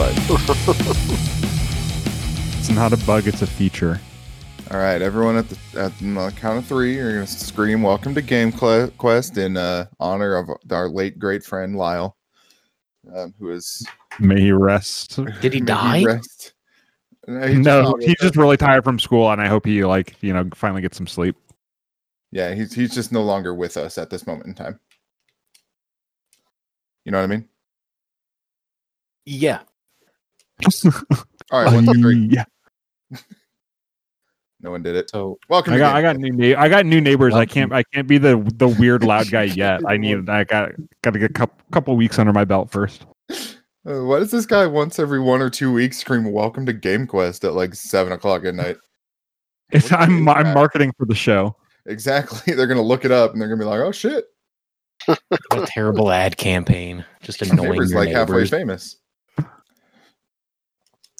fine. Everything's fine. It's not a bug, it's a feature. All right, everyone at the at the count of three, you're gonna scream "Welcome to Game Quest" in uh, honor of our late great friend Lyle, um, who is May he rest. Did he may die? rest. No, he's just no, not he's just really tired from school, and I hope he like you know finally gets some sleep. yeah, he's he's just no longer with us at this moment in time. You know what I mean? Yeah. All right, one, two, three. Yeah, No one did it. So Welcome. I got I got new na- I got new neighbors. I can't I can't be the the weird loud guy yet. I need I got got to get a couple couple weeks under my belt first. Uh, why does this guy once every one or two weeks scream "Welcome to Game Quest" at like seven o'clock at night? It's, What is I'm I'm that? marketing for the show. Exactly. They're gonna look it up and they're gonna be like, "Oh shit, what a terrible ad campaign. Just annoying neighbor's your like halfway famous."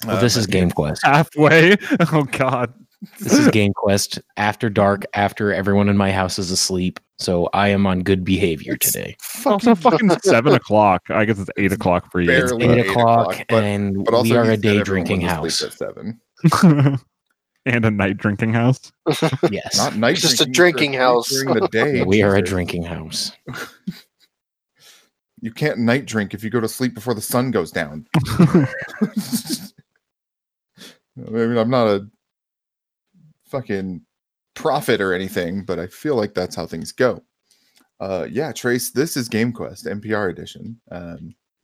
Well, Uh, this my is. Game Quest. Halfway. Oh God. This is Game Quest after dark, after everyone in my house is asleep. So I am on good behavior It's today. Also, fucking seven o'clock. I guess it's eight o'clock for you. barely Eight eight o'clock, o'clock, but- and But also, we are a day drinking house. at seven. and a night drinking house. Yes, Not night. It's just a drinking, drinking house. during the day. we are a drinking house. You can't night drink if you go to sleep before the sun goes down. I mean, I'm not a fucking prophet or anything, but I feel like that's how things go. Uh, yeah, Trace, this is Game Quest NPR edition. Um,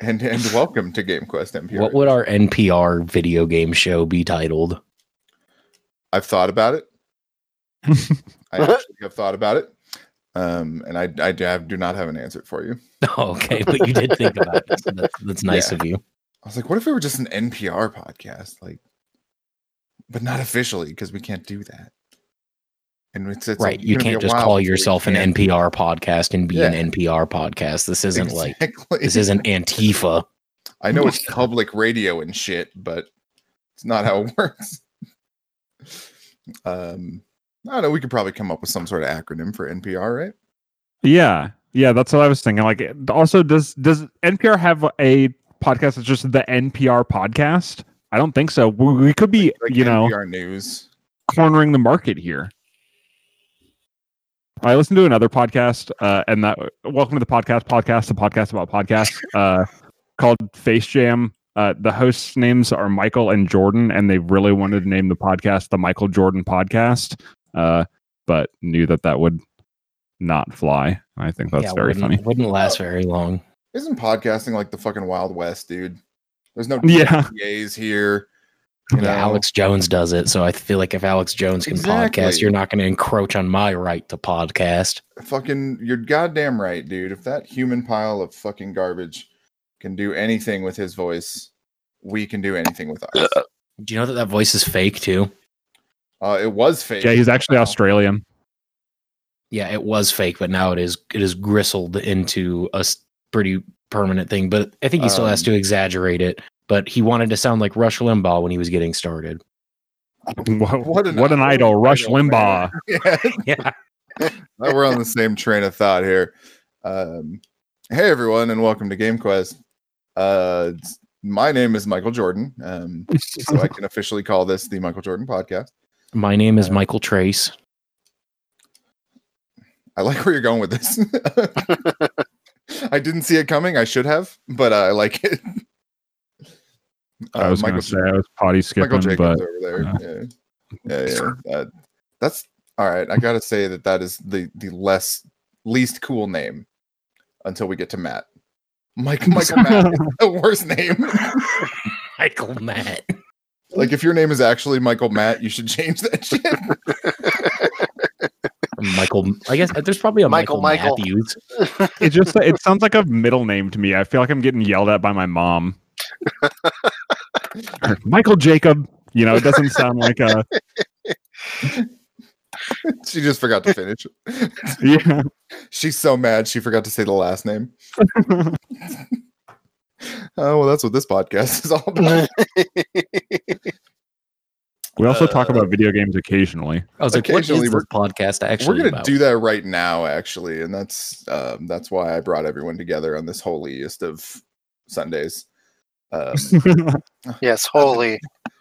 and and welcome to Game Quest NPR. What would our NPR video game show be titled? I've thought about it. I actually have thought about it. Um, and I, I do, have, do not have an answer for you. Oh, okay, but you did think about it. So that's, that's nice Yeah. of you. I was like, what if it were just an NPR podcast? Like, but not officially because we can't do that. And it's, it's right, like, you can't just call yourself an NPR podcast and be Yeah. an NPR podcast. This isn't like this isn't Antifa. I know it's public radio and shit, but it's not how it works. Um, I don't know. We could probably come up with some sort of acronym for NPR, right? Yeah, yeah, that's what I was thinking. Like, also, does does NPR have a podcast is just the NPR podcast? I don't think so. We, we could be, Like you know, NPR News. cornering the market here. I listened to another podcast, uh, and that welcome to the podcast, podcast, the podcast about podcasts, uh, called Face Jam. Uh, the hosts' names are Michael and Jordan, and they really wanted to name the podcast the Michael Jordan Podcast, uh, but knew that that would not fly. I think that's yeah, very funny. Wouldn't last very long. Isn't podcasting like the fucking Wild West, dude? There's no Yeah. DAs here. You know? Yeah, Alex Jones does it, so I feel like if Alex Jones can Exactly. podcast, you're not going to encroach on my right to podcast. fucking you're goddamn right dude if that human pile of fucking garbage can do anything with his voice we can do anything with ours Do you know that that voice is fake too? uh it was fake Yeah, he's actually Australian. Yeah, it was fake, but now it is it is gristled into a s- pretty permanent thing. But I think he still has Um, to exaggerate it. But he wanted to sound like Rush Limbaugh when he was getting started. What, What what an- an, idol, Rush idol, man. Limbaugh. yeah Yeah, now we're on the same train of thought here um hey everyone and welcome to game quest uh my name is michael jordan um so i can officially call this the michael jordan podcast my name is Uh, Michael Trace. I like where you're going with this. I didn't see it coming. I should have, but uh, I like it. I Uh, was going to say I was potty skipping, Michael Jacobs but over there. uh, yeah, yeah, yeah. Uh, that's all right. I gotta say that that is the the less least cool name until we get to Matt. Mike Michael Matt is the worst name. Michael Matt. like if your name is actually Michael Matt, you should change that shit. Or Michael. I guess uh, there's probably a Michael, Michael, Michael. Matthews. it just it sounds like a middle name to me. I feel like I'm getting yelled at by my mom. Michael Jacob. You know, it doesn't sound like a she just forgot to finish. yeah. She's so mad she forgot to say the last name. Oh well, that's what this podcast is all about. We also talk Uh, about video games occasionally. I was like, what is Occasionally, this podcast actually? We're gonna do that right now, actually, and that's um, that's why I brought everyone together on this holiest of Sundays. Um, Yes, holy.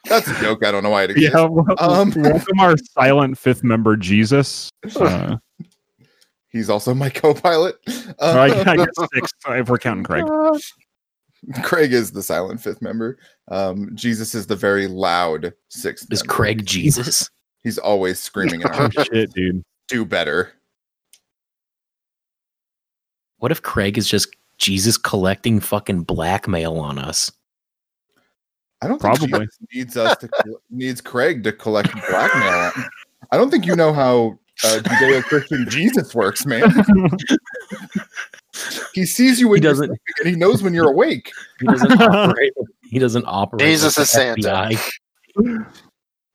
that's a joke. I don't know why it exists. yeah, well, Um, welcome our silent fifth member, Jesus. Uh, He's also my co-pilot. or I, I Uh, guess six if we're counting Craig. Craig is the silent fifth member. Um, Jesus is the very loud sixth. Is member. Craig Jesus? He's always screaming at Oh our shit, dude. do better. What if Craig is just Jesus collecting fucking blackmail on us? I don't think Probably. Jesus needs us to needs Craig to collect blackmail. I don't think you know how uh, Judeo-Christian Jesus works, man. He sees you when He you're doesn't- sleeping and he knows when you're awake. He doesn't operate. He doesn't operate. Jesus is Santa.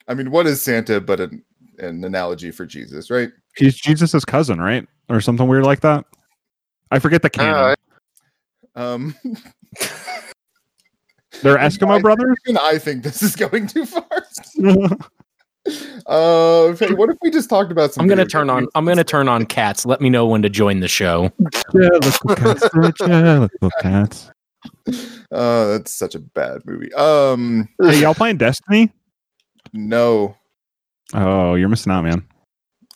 I mean, what is Santa but an, an analogy for Jesus, right? He's Jesus' cousin, right? Or something weird like that. I forget the canon. Uh, Um, They're Eskimo brothers. even I think this is going too far. Uh, hey, what if we just talked about some? I'm gonna video turn on. I'm gonna turn on cats. Let me know when to join the show. Jellicle cats, the Jellicle cats. Oh, that's such a bad movie. Um, Hey, y'all playing Destiny? no, Oh, you're missing out, man.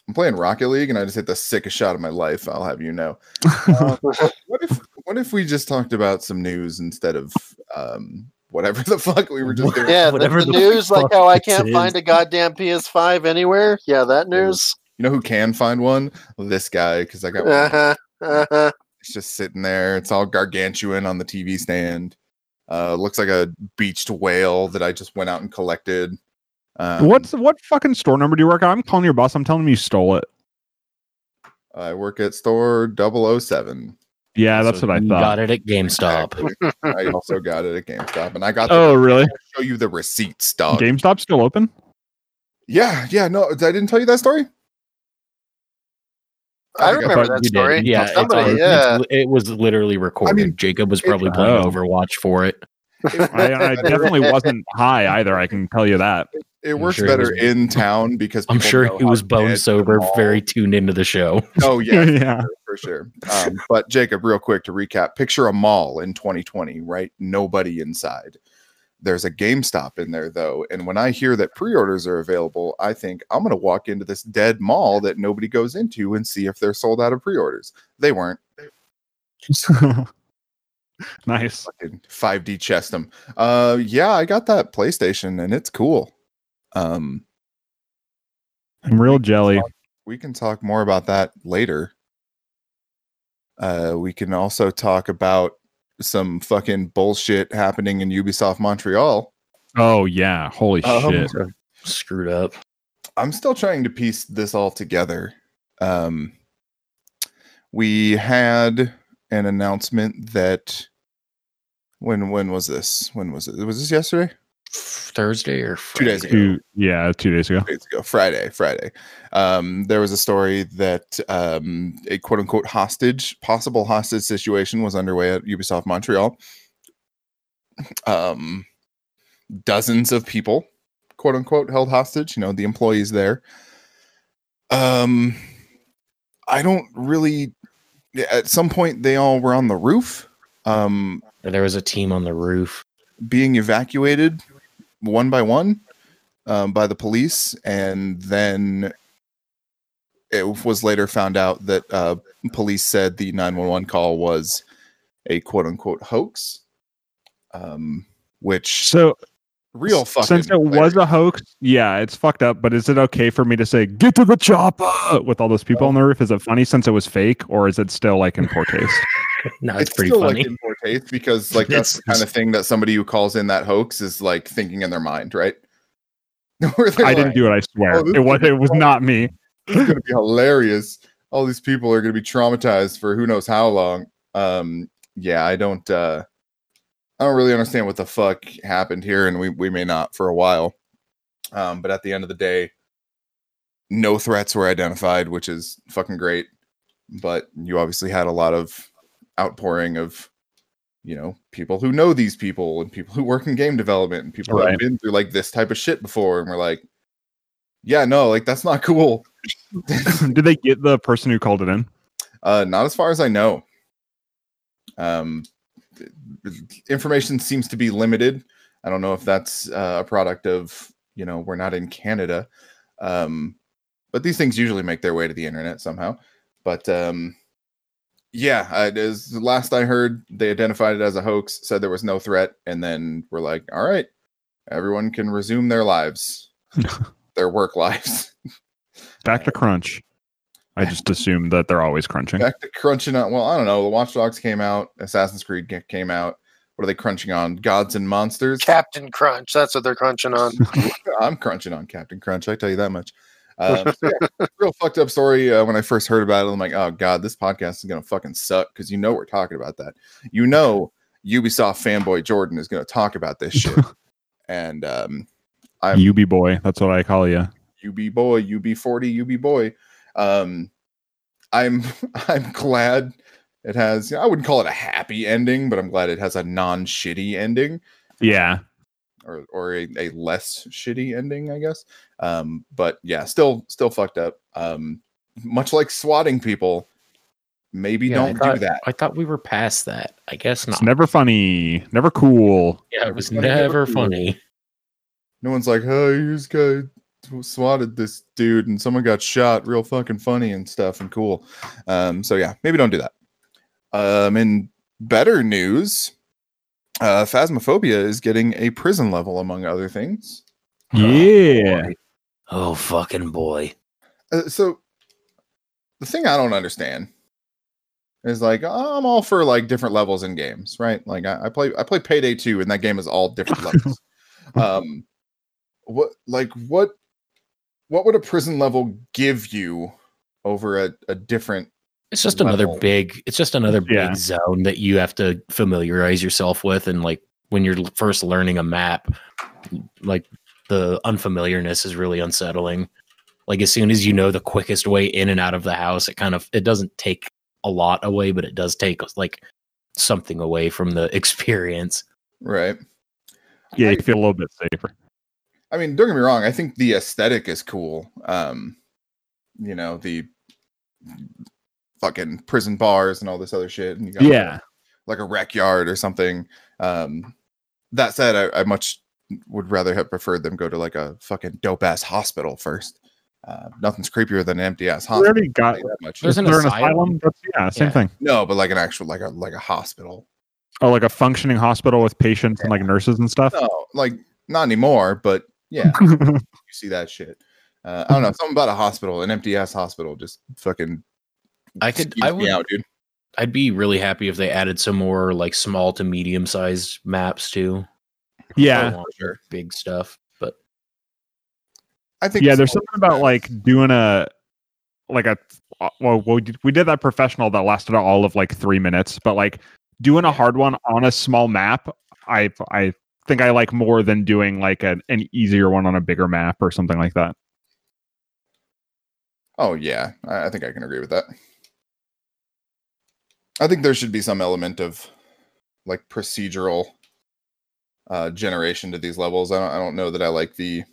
I'm playing Rocket League, and I just hit the sickest shot of my life. I'll have you know. Uh, what if what if we just talked about some news instead of um whatever the fuck we were just doing? yeah, the, Whatever the the news, like fuck how I can't is. find a goddamn PS5 anywhere. Yeah, that news. You know who can find one? This guy, because I got one. Uh-huh. Uh-huh. It's just sitting there. It's all gargantuan on the TV stand. Uh, looks like a beached whale that I just went out and collected. Um, What's what fucking store number do you work at? I'm calling your boss. I'm telling him you stole it. I work at store 007. Yeah, that's So what I thought. Got it at GameStop. Exactly. I also got it at GameStop, and I got. The, Oh, really? I'll show you the receipts, dog. GameStop still open? Yeah, yeah. No, I didn't tell you that story. I think remember But that story. did. Yeah, Somebody, on- yeah. it's- it was literally recorded. I mean, Jacob was probably it- playing Oh. Overwatch for it. I, I definitely wasn't high either. I can tell you that. It works sure better was- in town because I'm sure he was bone sober, very tuned into the show. Oh yeah, yeah. For sure. Um, but Jacob, real quick to recap: picture a mall in 2020, right? Nobody inside. There's a GameStop in there though, and when I hear that pre-orders are available, I think I'm gonna walk into this dead mall that nobody goes into and see if they're sold out of pre-orders. They weren't. nice. Fucking 5D chest them. Uh, yeah, I got that PlayStation and it's cool. Um, I'm real jelly. we can talk more about that later. Uh, we can also talk about some fucking bullshit happening in Ubisoft Montreal. Oh yeah. Holy Um, shit. Screwed up. I'm still trying to piece this all together. Um, we had an announcement that when when was this? When was it? Was this yesterday? Thursday or Two days ago. Two, yeah, two days ago. days ago, Friday, Friday. Um, there was a story that um, a quote unquote hostage, possible hostage situation was underway at Ubisoft Montreal. Um, dozens of people, quote unquote, held hostage, you know, the employees there. Um, I don't really, at some point, they all were on the roof. Um, There was a team on the roof. being evacuated one by one um, by the police, and then it was later found out that uh, police said the 911 call was a quote unquote hoax, um, which So real fucking since it was a hoax, yeah, it's fucked up. But is it okay for me to say "get to the chopper" with all those people on the roof? Is it funny since it was fake, or is it still like in poor taste? No, it's, it's pretty still funny. like in poor taste because like that's the kind of thing that somebody who calls in that hoax is like thinking in their mind, right? Where they're I didn't do it. I swear, "Oh, it was. It was not me. It's going to be hilarious. All these people are going to be traumatized for who knows how long. Um, yeah, I don't. Uh, I don't really understand what the fuck happened here, and we we may not for a while. Um, but at the end of the day, no threats were identified, which is fucking great. But you obviously had a lot of outpouring of, you know, people who know these people and people who work in game development and people who've been through like this type of shit before, and we're like, yeah, no, like that's not cool. Did they get the person who called it in? Uh, not as far as I know. Um, information seems to be limited. I don't know if that's uh, a product of you know we're not in Canada, um, but these things usually make their way to the internet somehow. But um, yeah, I, as the last I heard, they identified it as a hoax, said there was no threat, and then we're like, all right, everyone can resume their lives, their work lives. Back to crunch. I just assume that they're always crunching. back to crunching on well i don't know the watch dogs came out assassin's creed came out what are they crunching on gods and monsters Captain Crunch. That's what they're crunching on. i'm crunching on captain crunch i tell you that much um, so yeah, real fucked up story uh, when i first heard about it i'm like oh god this podcast is gonna fucking suck because you know we're talking about that you know ubisoft fanboy jordan is gonna talk about this shit and um i'm UB boy. That's what I call you. UB boy, UB 40, UB boy. Um, I'm I'm glad it has. I wouldn't call it a happy ending, but I'm glad it has a non-shitty ending Yeah. or or a, a less shitty ending, I guess. Um, but yeah, still still fucked up. Um, much like swatting people, maybe Yeah, don't thought- do that. I thought we were past that. I guess It's not. never funny. Never cool. yeah, it was Never funny, never never cool. funny. No one's like, oh, this guy swatted this dude and someone got shot. Real fucking funny and stuff and cool. Um, so yeah, maybe don't do that. Um, in better news, uh, Phasmophobia is getting a prison level, among other things. Yeah. Oh fucking boy. Uh, so the thing I don't understand is like I'm all for like different levels in games, right? Like I, I play I play Payday 2 and that game is all different levels. um what like what what would a prison level give you over a, a different It's just another big. It's just another Yeah. big zone that you have to familiarize yourself with, and like when you're first learning a map, like the unfamiliarness is really unsettling. Like as soon as you know the quickest way in and out of the house, it kind of it doesn't take a lot away, but it does take like something away from the experience. right? Yeah, you feel a little bit safer. I mean, don't get me wrong, I think the aesthetic is cool. Um you know, the fucking prison bars and all this other shit and you got like, a- Yeah. like a rec yard or something. Um, that said, I, I much would rather have preferred them go to like a fucking dope ass hospital first. Uh, nothing's creepier than an empty ass We hospital. already got I'll tell you that much. There's an They're an asylum. asylum. That's, yeah, same Yeah. thing. no, but like an actual like a like a hospital. Oh, like a functioning hospital with patients and like nurses and stuff. No, like not anymore, but yeah, you see that shit. Uh, I don't know, something about a hospital, an empty ass hospital, just fucking. I could- I would- out, dude. I'd be really happy if they added some more like small to medium sized maps too. Yeah. don't sure. big stuff, but I think. Yeah, there's something about like doing a like a well, we did- we did that professional that lasted all of like three minutes, but like doing a hard one on a small map, I I think I like more than doing like an, an easier one on a bigger map or something like that. Oh yeah, I, I think I can agree with that. I think there should be some element of like procedural uh generation to these levels. I don't I don't know that I like the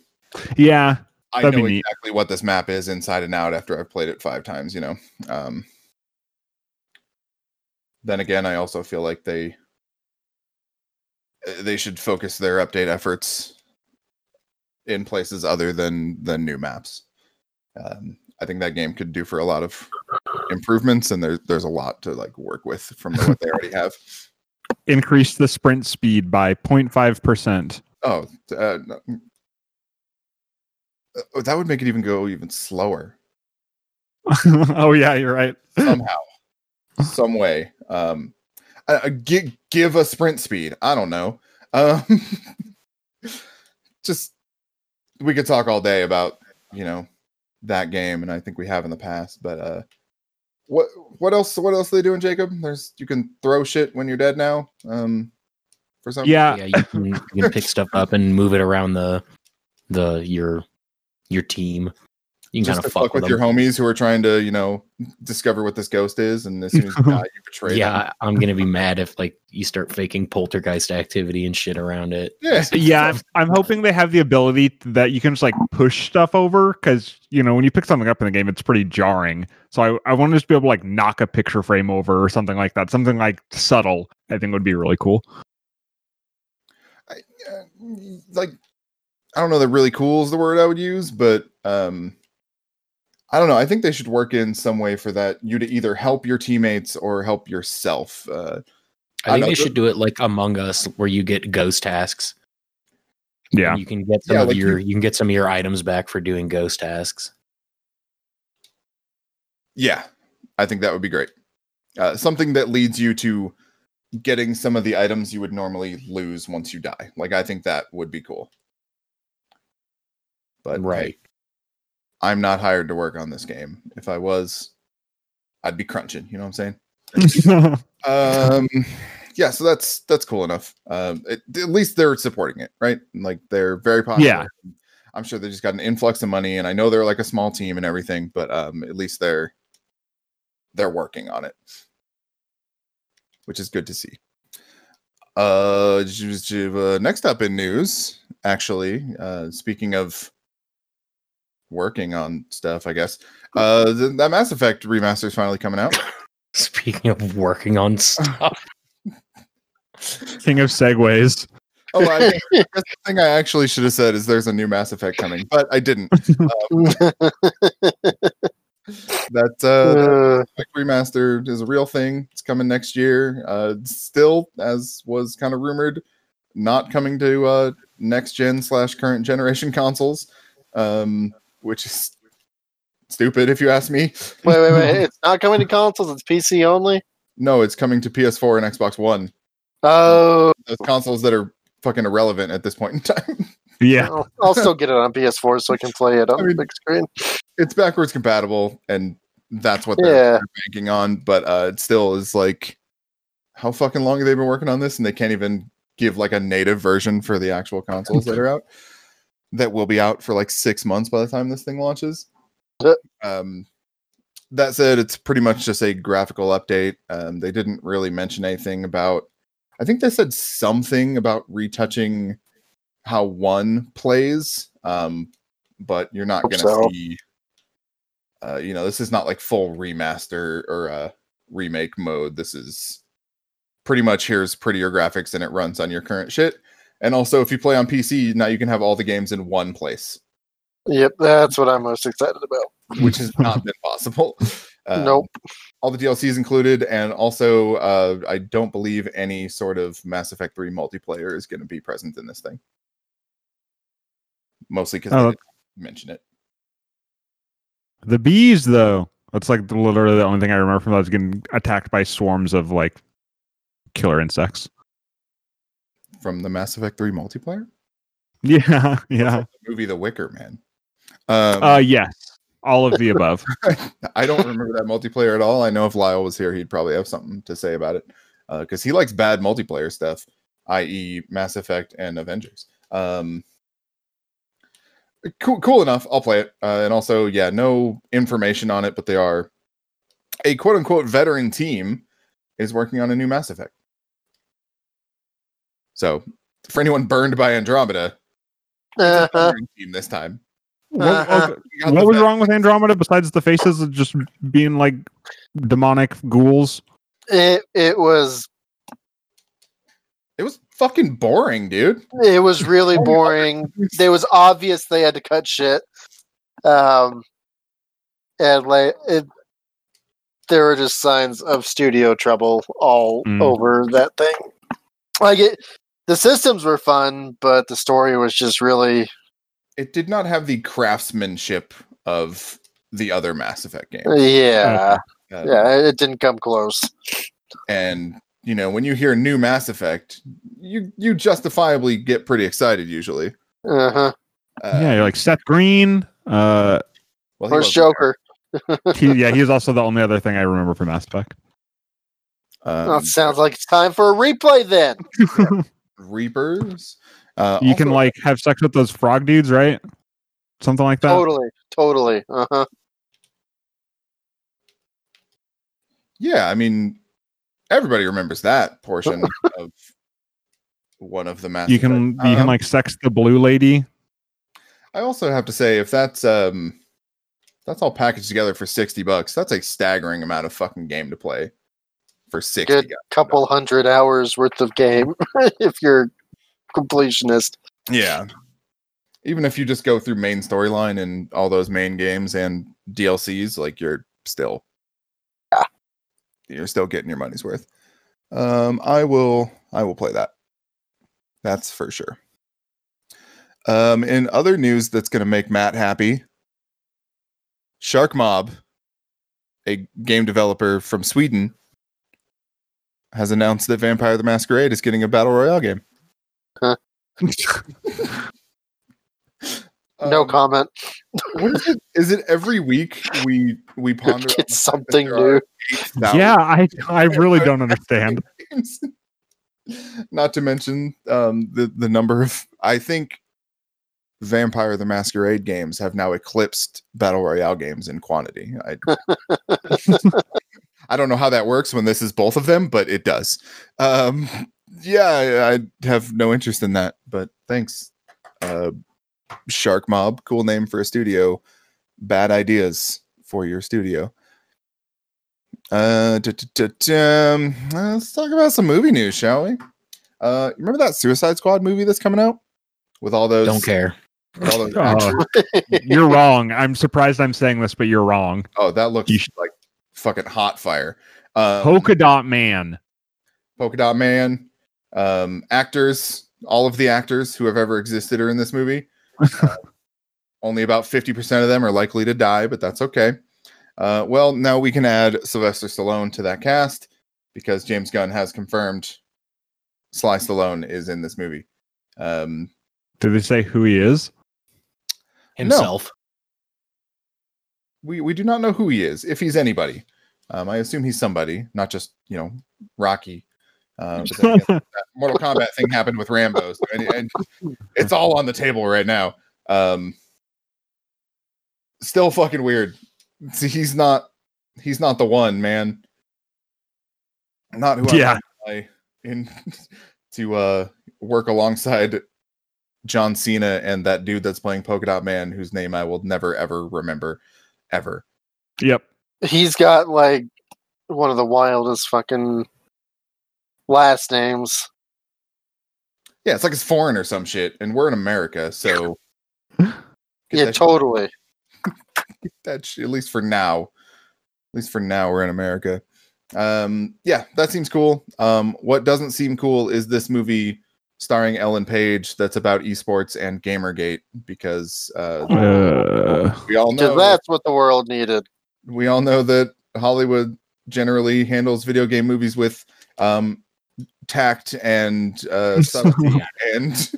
Yeah, I know neat. exactly what this map is inside and out after I've played it five times, you know. Um then again, I also feel like they they should focus their update efforts in places other than than new maps. Um, I think that game could do for a lot of improvements, and there's there's a lot to like work with from what they already have. increase the sprint speed by 0.5 percent. Oh, uh, uh, that would make it even go even slower oh yeah, you're right. somehow, some way. Um, uh, uh, gi- give a sprint speed. I don't know. Um, just we could talk all day about you know that game, and I think we have in the past. But uh, what what else? What else are they doing, Jacob? There's you can throw shit when you're dead now. Um, for some Yeah, yeah, you can, you can pick stuff up and move it around the the your your team. You can just kind to of fuck, fuck with with your homies who are trying to, you know, discover what this ghost is, and as soon as you die, you betray. Yeah, I- I'm gonna be mad if like you start faking poltergeist activity and shit around it. Yeah. yeah, I'm, I'm hoping they have the ability that you can just like push stuff over because you know when you pick something up in the game, it's pretty jarring. So I, I want to just be able to like knock a picture frame over or something like that, something like subtle. I think would be really cool. I, uh, like I don't know that really cool is the word I would use, but um I don't know. I think they should work in some way for that you to either help your teammates or help yourself. Uh I I think they should do it like Among Us, where you get ghost tasks. Yeah, you can get some Yeah, of like your you- you, can get some of your items back for doing ghost tasks. yeah, I think that would be great. Uh something that leads you to getting some of the items you would normally lose once you die. Like I think that would be cool. But hey, Right. I'm not hired to work on this game. If I was, I'd be crunching, you know what I'm saying? um yeah so that's that's cool enough um it, at least they're supporting it right like they're very popular Yeah. i'm sure they just got an influx of money and i know they're like a small team and everything but um at least they're they're working on it which is good to see uh uh, next up in news actually uh speaking of working on stuff i guess uh th- that mass effect remaster is finally coming out Speaking of working on stuff, King of segues. Oh, I think I guess the thing I actually should have said is there's a new Mass Effect coming, but I didn't. That uh, that Uh, Mass remaster is a real thing. It's coming next year. Uh, still, as was kind of rumored, not coming to uh, next gen slash current generation consoles, um, which is stupid if you ask me. wait, wait, wait. It's not coming to consoles. It's PC only. No, it's coming to PS4 and Xbox One. Oh, Those consoles that are fucking irrelevant at this point in time. Yeah, I'll, I'll still get it on PS4 so I can play it on I mean, the big screen. it's backwards compatible and that's what they're, Yeah. they're banking on but uh it still is like how fucking long have they been working on this and they can't even give like a native version for the actual consoles that are out that will be out for like six months by the time this thing launches. Um that said it's pretty much just a graphical update. Um they didn't really mention anything about i think they said something about retouching how one plays um but you're not gonna so. see uh you know this is not like full remaster or uh remake mode. This is pretty much here's prettier graphics and it runs on your current shit and also if you play on pc now you can have all the games in one place Yep, that's what I'm most excited about. which has not been possible Um, Nope. all the DLCs included, and also uh, I don't believe any sort of Mass Effect 3 multiplayer is going to be present in this thing. Mostly because Oh, they that- didn't mention it. the bees though. That's like literally the only thing I remember from that was getting attacked by swarms of like killer insects. From the Mass Effect 3 multiplayer? Yeah, yeah. The movie The Wicker Man. Um, Uh, yes, all of the above. I don't remember that multiplayer at all. I know if Lyle was here, he'd probably have something to say about it because he likes bad multiplayer stuff, i.e., Mass Effect and Avengers. Um, cool, cool enough. I'll play it. Uh, and also, yeah, no information on it, but they are a quote unquote veteran team is working on a new Mass Effect. So, for anyone burned by Andromeda, Uh-huh. team this time. what, Uh-huh. what- what was wrong with Andromeda besides the faces of just being like demonic ghouls? It it was It was fucking boring, dude. it was really boring. It was obvious they had to cut shit. Um, and like it, there were just signs of studio trouble all Mm. over that thing. Like it, the systems were fun, but the story was just really it did not have the craftsmanship of the other Mass Effect games. yeah, Uh, yeah. It didn't come close. And you know, when you hear new Mass Effect, you you justifiably get pretty excited usually. Uh huh. Uh, yeah, you're like Seth Green. Uh, well, he Joker? he, yeah, he's also the only other thing I remember from Mass Effect. there. Well, Um, sounds like it's time for a replay then. Reapers. Uh, you can like have sex with those frog dudes, right? something like that. Totally, totally. Uh huh. Yeah, I mean, everybody remembers that portion of one of the Mass You can Effect. you can Um, like sex the blue lady. I also have to say, if that's um, that's all packaged together for sixty bucks, that's a staggering amount of fucking game to play for sixty. Good couple hundred hours worth of game if you're completionist. Yeah. Even if you just go through main storyline and all those main games and DLCs, like you're still Yeah. you're still getting your money's worth. Um I will I will play that. That's for sure. Um in other news that's gonna make Matt happy, Sharkmob, a game developer from Sweden, has announced that Vampire the Masquerade is getting a battle royale game. no Um, comment. what is it? Is it every week we we ponder on the Get fact that something new. yeah, I I really don't understand. Not to mention um, the the number of I think Vampire the Masquerade games have now eclipsed battle royale games in quantity. I I don't know how that works when this is both of them, but it does. Um, yeah, I, I have no interest in that, but thanks. Uh, Sharkmob, cool name for a studio. Bad ideas for your studio. Uh, da- da- da- da, um, let's talk about some movie news, shall we? Uh, remember that Suicide Squad movie that's coming out with all those? Don't care. all those Oh. You're wrong. I'm surprised I'm saying this, but you're wrong. Oh, that looks You sh- like fucking hot fire. Um, Polka dot man. Polka Dot Man, um, actors, all of the actors who have ever existed are in this movie. Uh, only about 50% of them are likely to die, but that's okay. Uh, well, now we can add Sylvester Stallone to that cast because James Gunn has confirmed Sly Stallone is in this movie. Um, Did they say who he is? Himself. we, we do not know who he is, if he's anybody. Um, I assume he's somebody, not just, you know, Rocky. That Mortal Kombat thing happened with Rambo, so, and, and it's all on the table right now. Um, still fucking weird. See, he's not he's not the one, man. Not who Yeah. I in to uh work alongside John Cena and that dude that's playing Polka Dot Man, whose name I will never ever remember, ever. Yep. He's got like one of the wildest fucking last names. Yeah, it's like it's foreign or some shit, and we're in America, so Yeah, that shit- totally. that sh- at least for now. At least for now, we're in America. Um, yeah, that seems cool. Um, what doesn't seem cool is this movie starring Ellen Page that's about esports and Gamergate because uh, Uh, we all know that's what the world needed. We all know that Hollywood generally handles video game movies with um, tact and uh, subtlety and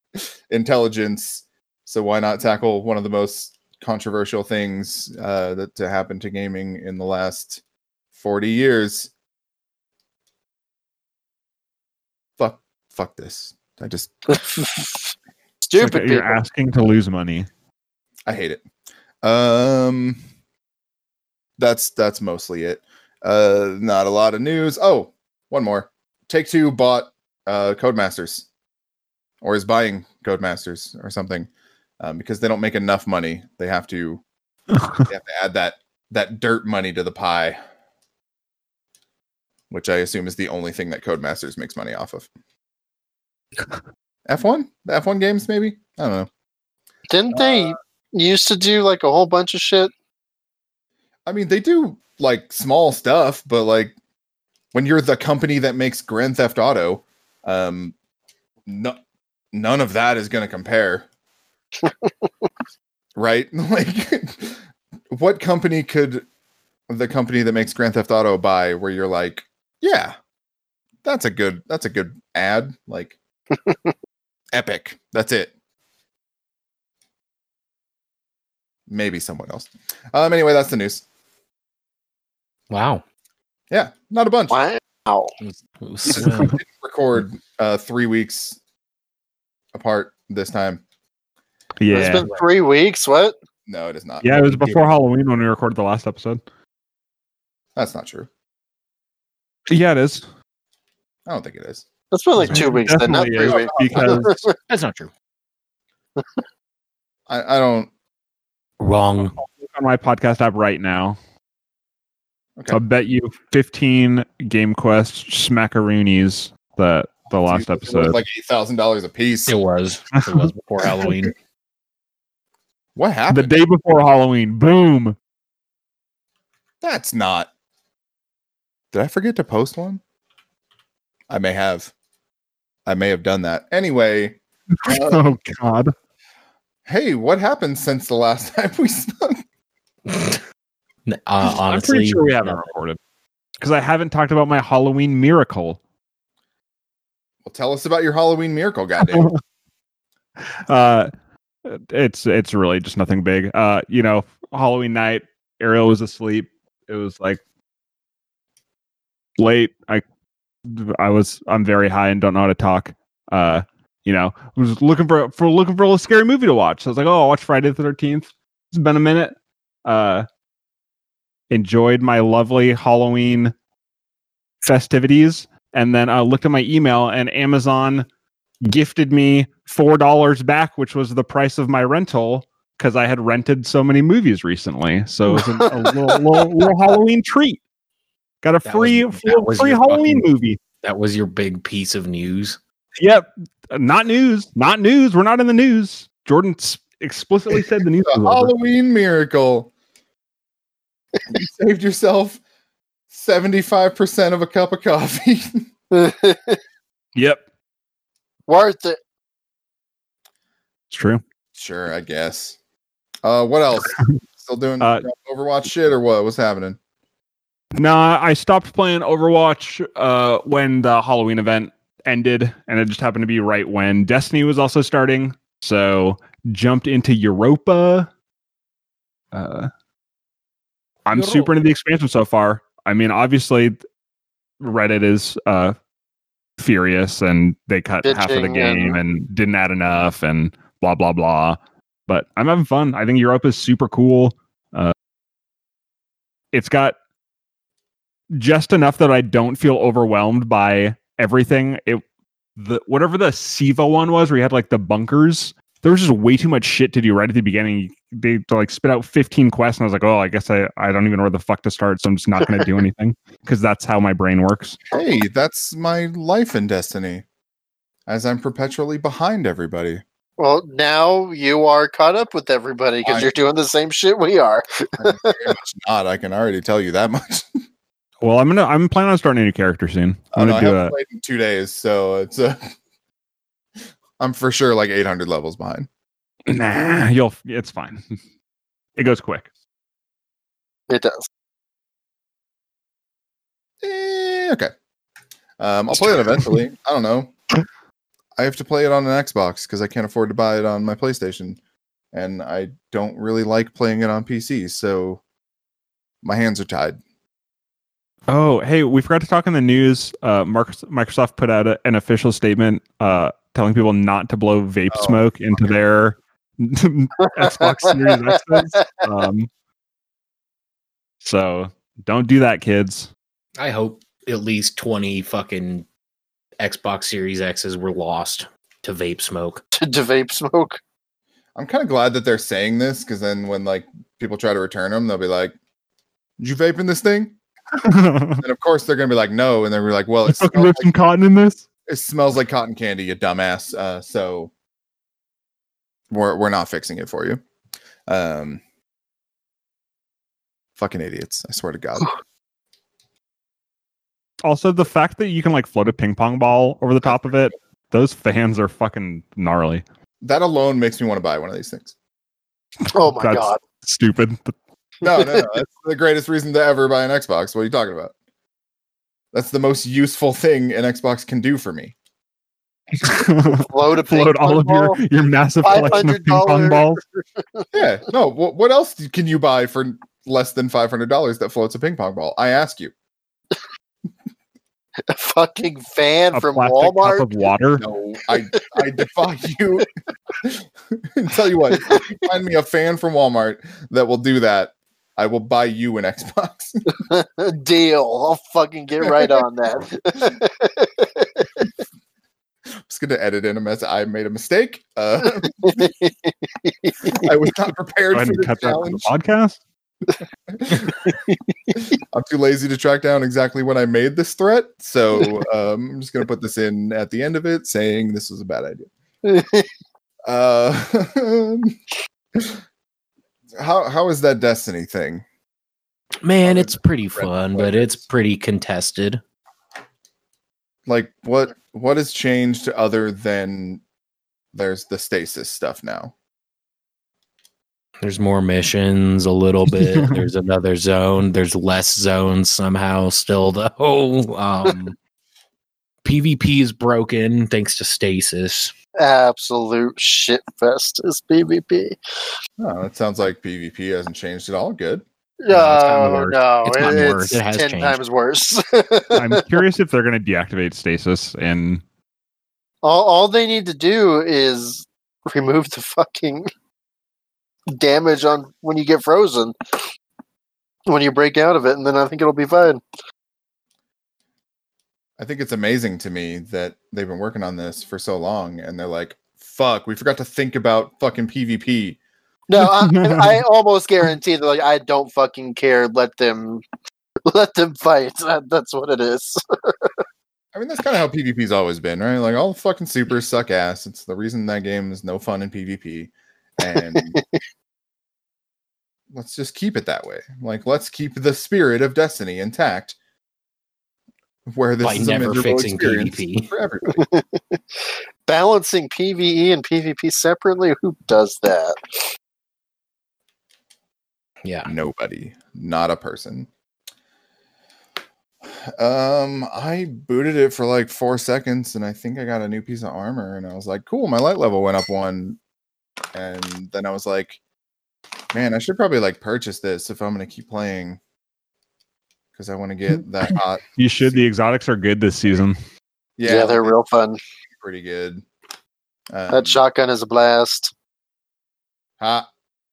intelligence. So why not tackle one of the most controversial things uh, that to happen to gaming in the last forty years? Fuck, fuck this. I just Stupid like you're people. asking to lose money. I hate it. Um, that's that's mostly it. Uh, not a lot of news. Oh, one more. Take Two bought uh Codemasters, or is buying Codemasters or something, um, because they don't make enough money. They have to they have to add that that dirt money to the pie, which I assume is the only thing that Codemasters makes money off of. F1, the F1 games, maybe. I don't know. Didn't they used to do like a whole bunch of shit? I mean, they do like small stuff, but like when you're the company that makes Grand Theft Auto, um, no, none of that is going to compare, right? Like, what company could the company that makes Grand Theft Auto buy where you're like, yeah, that's a good, that's a good ad, like Epic. That's it. Maybe someone else. Um. Anyway, that's the news. Wow. Yeah, not a bunch. Wow. It was slim. Didn't record uh, three weeks apart this time. Yeah, it's been three weeks. What? No, it is not. yeah. It was before Halloween when we recorded the last episode. That's not true. Yeah, it is. I don't think it is. It's been like two weeks then, not three is, weeks. because That's not true. I, I don't. Wrong. on my podcast app right now. Okay. I'll bet you 15 Game Quest smackaroonies that the last episode. It was episode. like eight thousand dollars a piece. It was. It was before Halloween. What happened? the day before Halloween. Boom. That's not. Did I forget to post one? I may have. I may have done that. Anyway, uh, oh God. hey, what happened since the last time we spoke? Uh, I'm pretty sure we haven't recorded because I haven't talked about my Halloween miracle. Well, tell us about your Halloween miracle, goddamn. Uh, it's it's really just nothing big. Uh, you know, Halloween night, Ariel was asleep. It was like late. I I was I'm very high and don't know how to talk. Uh, you know, I was looking for for looking for a scary movie to watch. So I was like, oh, I'll watch Friday the Thirteenth. It's been a minute. Uh, enjoyed my lovely Halloween festivities, and then I looked at my email, and Amazon gifted me four dollars back, which was the price of my rental because I had rented so many movies recently. So it was a, a little, little, little Halloween treat. Got a That free was- free, was free Halloween fucking- movie. that was your big piece of news. Yep, not news, not news. We're not in the news. Jordan explicitly said the news. A was over. Halloween miracle. You saved yourself 75% of a cup of coffee. Yep, Worth it. it's true. sure, I guess. Uh, what else? Still doing Uh, Overwatch shit or what? What's happening? No, I stopped playing Overwatch uh, when the Halloween event ended, and it just happened to be right when Destiny was also starting. So jumped into Europa. Uh, I'm super into the expansion so far. I mean, obviously, Reddit is uh, furious, and they cut half of the game and- and didn't add enough, and blah blah blah. But I'm having fun. I think Europa is super cool. Uh, it's got just enough that I don't feel overwhelmed by everything. It the whatever the Siva one was, where you had like the bunkers. There was just way too much shit to do right at the beginning. They to like spit out 15 quests, and I was like, oh, I guess I I don't even know where the fuck to start, so I'm just not going to do anything because that's how my brain works. Hey, that's my life in Destiny. As I'm perpetually behind everybody. Well, now you are caught up with everybody because you're doing the same shit we are. I'm not. I can already tell you that much. Well, I'm gonna I'm planning on starting a new character soon. I, I'm know, I gonna do haven't a played in two days, so it's uh, I'm for sure like 800 levels behind. nah. You'll it's fine. It goes quick. It does. Eh, okay. Um, I'll play it eventually. I don't know. I have to play it on an Xbox because I can't afford to buy it on my PlayStation, and I don't really like playing it on PC. So my hands are tied. Oh, hey, we forgot to talk in the news. Uh, Mark- Microsoft put out a, an official statement uh, telling people not to blow vape Oh, smoke into their Xbox Series X's. Um, so don't do that, kids. I hope at least 20 fucking Xbox Series X's were lost to vape smoke. to, to vape smoke. I'm kind of glad that they're saying this because then when like people try to return them, they'll be like, "Did you vape in this thing?" And of course they're gonna be like, "No," and they're like, "Well, it's Fucking smells like, some cotton in this. it smells like cotton candy, you dumbass." Uh, so we're we're not fixing it for you. Um, fucking idiots! I swear to God. Also, the fact that you can like float a ping pong ball over the top of it, those fans are fucking gnarly. That alone makes me want to buy one of these things. Oh my That's god. Stupid. No, no, no. That's the greatest reason to ever buy an Xbox. What are you talking about? That's the most useful thing an Xbox can do for me. Float a ping float all pong of ball? your, your massive collection of ping pong balls. Yeah. No. What, what else can you buy for less than five hundred dollars that floats a ping pong ball? I ask you. A fucking fan A from plastic Walmart. cup of water. No, I I defy you. Tell you what, you find me a fan from Walmart that will do that, I will buy you an Xbox. Deal. I'll fucking get right on that. I'm just gonna edit in a mess. I made a mistake. Uh, I was not prepared Go ahead for and the cut that from the podcast. I'm too lazy to track down exactly when I made this threat, so um, I'm just gonna put this in at the end of it, saying this was a bad idea. Uh, how how is that Destiny thing? Man, it's pretty fun, but it's pretty contested. Like what what has changed other than there's the stasis stuff now? There's more missions, a little bit. There's another zone. There's less zones somehow still though. Um PvP is broken thanks to stasis. Absolute shit fest is PvP. Oh, it sounds like PvP hasn't changed at all. Good. No, it's No, worse. no, It's it- it's. It has ten changed. times worse. I'm curious if they're going to deactivate stasis and all, all they need to do is remove the fucking damage on when you get frozen, when you break out of it, and then I think it'll be fine. I think it's amazing to me that they've been working on this for so long and they're like, fuck, we forgot to think about fucking PvP. No, I, I almost guarantee that like I don't fucking care. Let them, let them fight. That, that's what it is. I mean, that's kind of how PvP's always been, right? Like all the fucking supers suck ass. It's the reason that game is no fun in PvP. And let's just keep it that way. Like, let's keep the spirit of Destiny intact. Where this By is a never fixing PvP. for everybody. Balancing PVE and PvP separately. Who does that? Yeah. Nobody, not a person. Um, I booted it for like four seconds, and I think I got a new piece of armor, and I was like, "Cool, my light level went up one." And then I was like, "Man, I should probably like purchase this if I'm gonna keep playing, because I want to get that hot." you should. The exotics are good this season. Yeah, Yeah, they're real fun. pretty good. Um, That shotgun is a blast. Ha.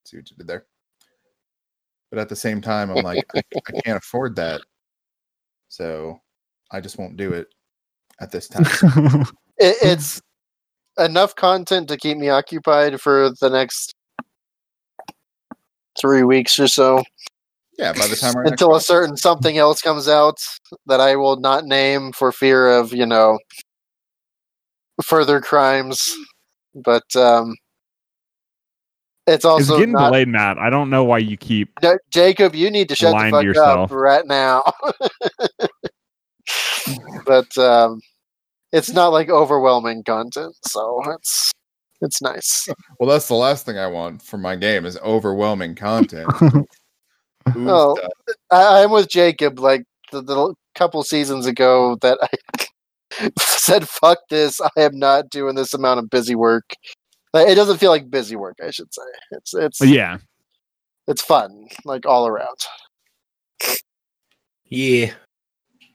See what you did there. But at the same time, I'm like, I, I can't afford that. So I just won't do it at this time. It, it's enough content to keep me occupied for the next three weeks or so yeah, by the time our until a next- certain something else comes out that I will not name for fear of you know further crimes. But um, it's it's also getting not. delayed, Matt. I don't know why you keep. No, Jacob, you need to shut the fuck yourself. up right now. but um, it's not like overwhelming content, so it's it's nice. well, that's the last thing I want for my game is overwhelming content. Ooh, Oh. I, I'm with Jacob. Like the, the couple seasons ago, that I said, "Fuck this! I am not doing this amount of busy work." Like, It doesn't feel like busy work. I should say it's it's yeah, it's fun, like all around. Yeah.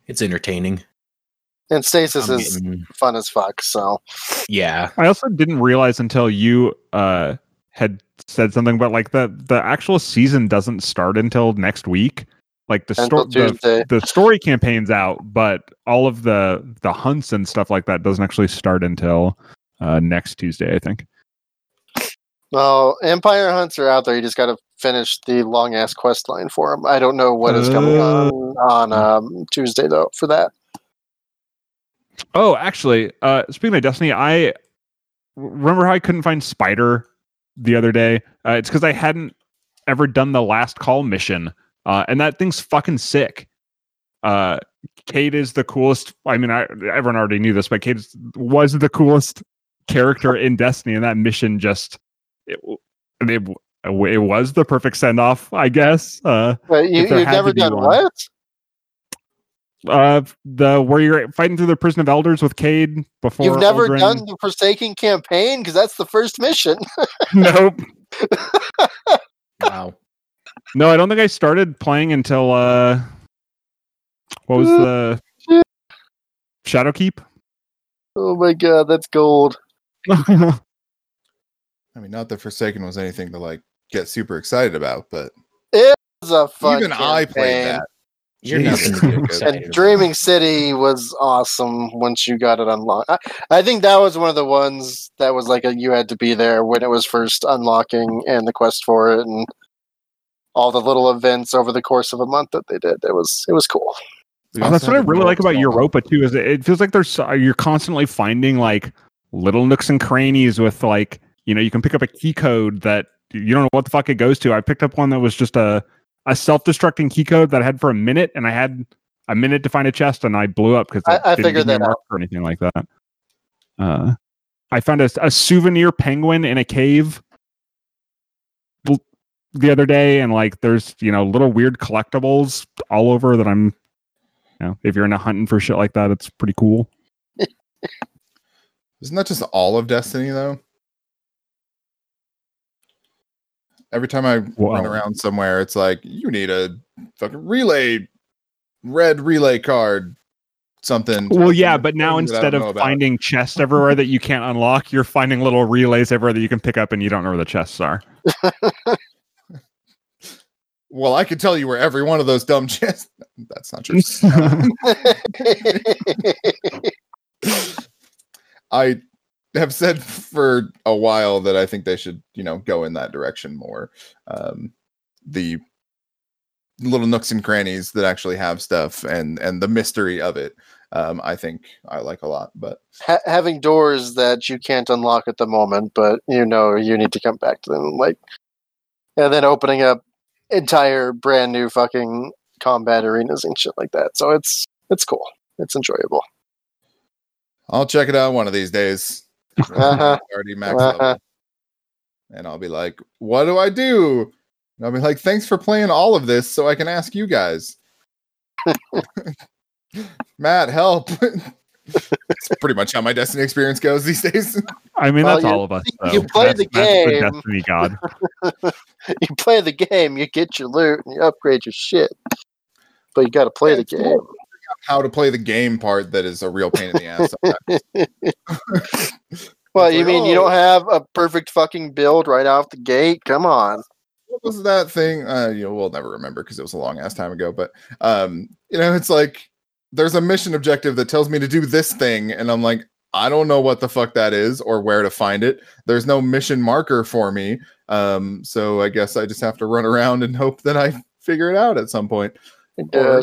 It's entertaining. And Stasis I'm is getting- fun as fuck. So yeah. I also didn't realize until you uh had said something about like the the actual season doesn't start until next week. Like the story, the, the story campaign's out, but all of the the hunts and stuff like that doesn't actually start until uh next Tuesday, I think. Well, Empire Hunts are out there. You just got to finish the long ass quest line for them. I don't know what is coming on on um, Tuesday though for that. Oh, actually, uh speaking of Destiny, I remember how I couldn't find Spider the other day. Uh, it's because I hadn't ever done the last call mission, uh, and that thing's fucking sick. Uh, Cayde is the coolest. I mean, I, everyone already knew this, but Cayde is- was the coolest character in Destiny, and that mission just it it, it was the perfect send off, I guess. Uh, But you, you've never done one. what? Uh, the where you're fighting through the prison of elders with Cayde before You've never Aldrin- done the Forsaken campaign because that's the first mission. nope. Wow. No, I don't think I started playing until uh what was the Shadowkeep. Oh my god, that's gold. I mean, not that Forsaken was anything to like get super excited about, but It's a fun even I played that. You're Jeez. nothing to get And. Dreaming City was awesome once you got it unlocked. I, I think that was one of the ones that was like a you had to be there when it was first unlocking and the quest for it and all the little events over the course of a month that they did. It was it was cool. Oh, that's what I really like about Europa too. Is it, it feels like there's uh, you're constantly finding like little nooks and crannies with like you know you can pick up a key code that you don't know what the fuck it goes to. I picked up one that was just a a self destructing key code that I had for a minute, and I had a minute to find a chest, and I blew up because I- I figured that out. or anything like that. Uh, I found a, a souvenir penguin in a cave the other day, and like there's you know little weird collectibles all over that I'm you know, if you're into hunting for shit like that, it's pretty cool. Isn't that just all of Destiny though? Every time I run around somewhere, it's like you need a fucking relay, red relay card, something. Well, yeah, but now instead of finding chests everywhere that you can't unlock, you're finding little relays everywhere that you can pick up, and you don't know where the chests are. well, I could tell you where every one of those dumb chests. That's not true. Um, I have said for a while that I think they should, you know, go in that direction more. Um, the little nooks and crannies that actually have stuff and and the mystery of it, um, I think I like a lot. But ha- having doors that you can't unlock at the moment, but you know you need to come back to them, like, and then opening up entire brand new fucking combat arenas and shit like that. So it's it's cool. It's enjoyable. I'll check it out one of these days. Uh-huh. Already max Uh-huh. level. And I'll be like, what do I do? And I'll be like, thanks for playing all of this so I can ask you guys. Matt, help. That's pretty much how my Destiny experience goes these days. I mean, Well, that's you- all of us. you play That's- the that's game. Destiny God. you play the game, you get your loot, and you upgrade your shit. But you got to play the It's game. How to play the game part that is a real pain in the ass. Well, you like, mean you oh, don't have a perfect fucking build right off the gate? Come on. what was that thing? Uh, you know, we'll never remember because it was a long ass time ago. But um, you know, it's like there's a mission objective that tells me to do this thing, and I'm like, I don't know what the fuck that is or where to find it. There's no mission marker for me. Um, so I guess I just have to run around and hope that I figure it out at some point. Or-.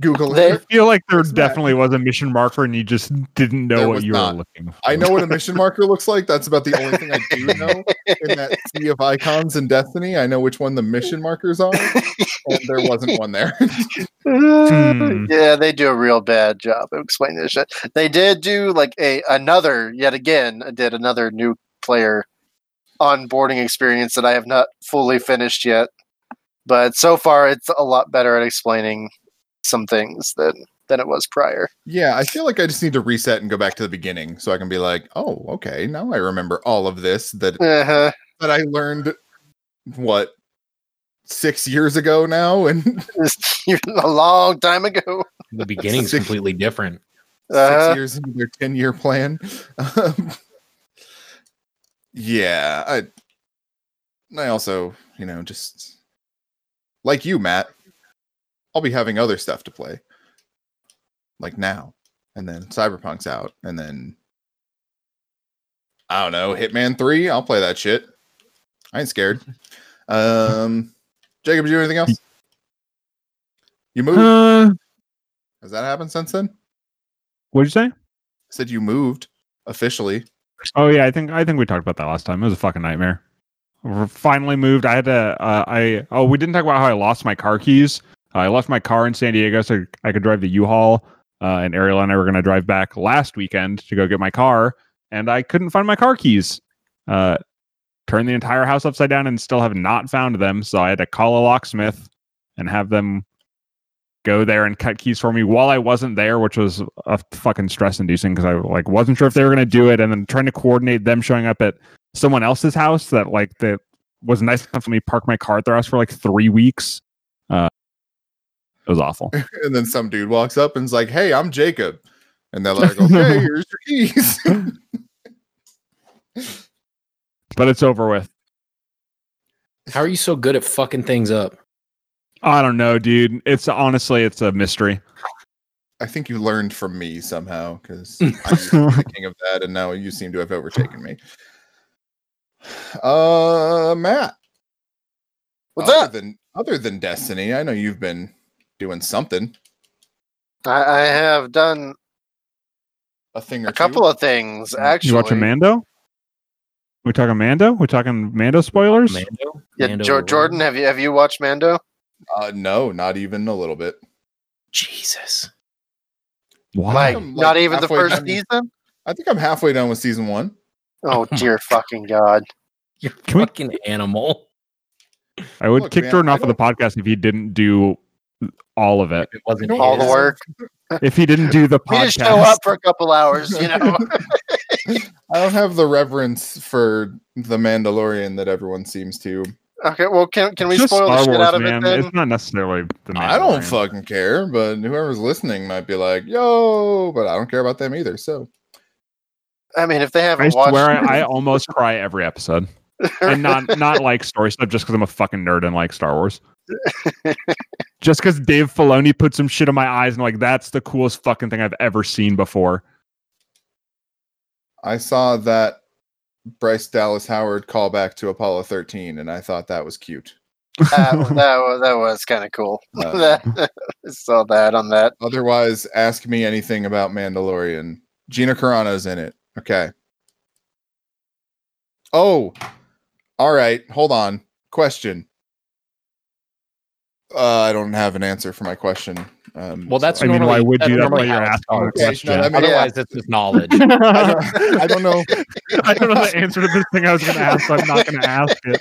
Google They- it. I feel like there It's not- definitely was a mission marker, and you just didn't know There what you not. were looking for. I know what a mission marker looks like. That's about the only thing I do know in that sea of icons in Destiny. I know which one the mission markers are, and there wasn't one there. Hmm. Yeah, they do a real bad job of explaining this shit. They did do like a another yet again did another new player onboarding experience that I have not fully finished yet. But so far it's a lot better at explaining some things than than it was prior. Yeah, I feel like I just need to reset and go back to the beginning so I can be like, oh, okay, now I remember all of this that Uh-huh. that I learned what six years ago now, and a long time ago. The beginning's Six- completely different. Uh-huh. six years into their ten year plan. Um, yeah, I I also you know just like you, Matt. I'll be having other stuff to play, like now, and then Cyberpunk's out, and then I don't know, Hitman Three. I'll play that shit. I ain't scared. Um, Jacob, did you do anything else? You moved? Uh, Has that happened since then? what'd you say? I said you moved officially. Oh yeah, I think I think we talked about that last time. It was a fucking nightmare. We're finally moved. I had to. Uh, I oh, we didn't talk about how I lost my car keys. Uh, I left my car in San Diego so I could drive the U-Haul. Uh, and Ariel and I were going to drive back last weekend to go get my car, and I couldn't find my car keys. Uh, turned the entire house upside down and still have not found them. So I had to call a locksmith and have them go there and cut keys for me while I wasn't there, which was a fucking stress inducing because I like wasn't sure if they were gonna do it, and then trying to coordinate them showing up at someone else's house that like that was nice enough for me to park my car at their house for like three weeks. It was awful. and then some dude walks up and's like, "Hey, I'm Jacob," and they're like, "Okay, here's your keys." But it's over with. How are you so good at fucking things up? I don't know, dude. It's honestly, it's a mystery. I think you learned from me somehow because I used to be the king of that, and now you seem to have overtaken me. Uh, Matt, What's other up? than other than Destiny, I know you've been doing something, I, I have done a thing or a couple of things actually. You watch Mando? We talking Mando? We talking Mando spoilers? Mando? Yeah, Mando Jor- Aurora? Jordan, have you have you watched Mando? Uh, no, not even a little bit. Jesus. Why? Like, like, not even the first done. season? I think I'm halfway done with season one. Oh dear fucking god! You Can we- fucking animal. I would Look, kick man, Jordan I off of the podcast if he didn't do all of it. It wasn't don't All the his. work. If he didn't do the We podcast, just show up for a couple hours, you know. I don't have the reverence for the Mandalorian that everyone seems to. okay, well, can can we just spoil the Star shit Wars, out of man. it then? It's not necessarily the. I don't fucking care, but whoever's listening might be like, "Yo," but I don't care about them either. So I mean, if they haven't watched, swear, I, I almost cry every episode, and not not like story stuff, just because I'm a fucking nerd and like Star Wars. Just because Dave Filoni put some shit in my eyes and like that's the coolest fucking thing I've ever seen before. I saw that Bryce Dallas Howard callback to Apollo 13, and I thought that was cute. that, that was that was kind of cool. Uh, That- I saw that on that. Otherwise, ask me anything about Mandalorian. Gina Carano's in it. Okay. Oh, all right. Hold on. Question. Uh, I don't have an answer for my question. Um, Well, that's I mean, why would you? That's why normally you're how asking the question. no, that makes- Otherwise, it's just knowledge. I don't, I don't know. I don't know the answer to this thing I was going to ask, so I'm not going to ask it.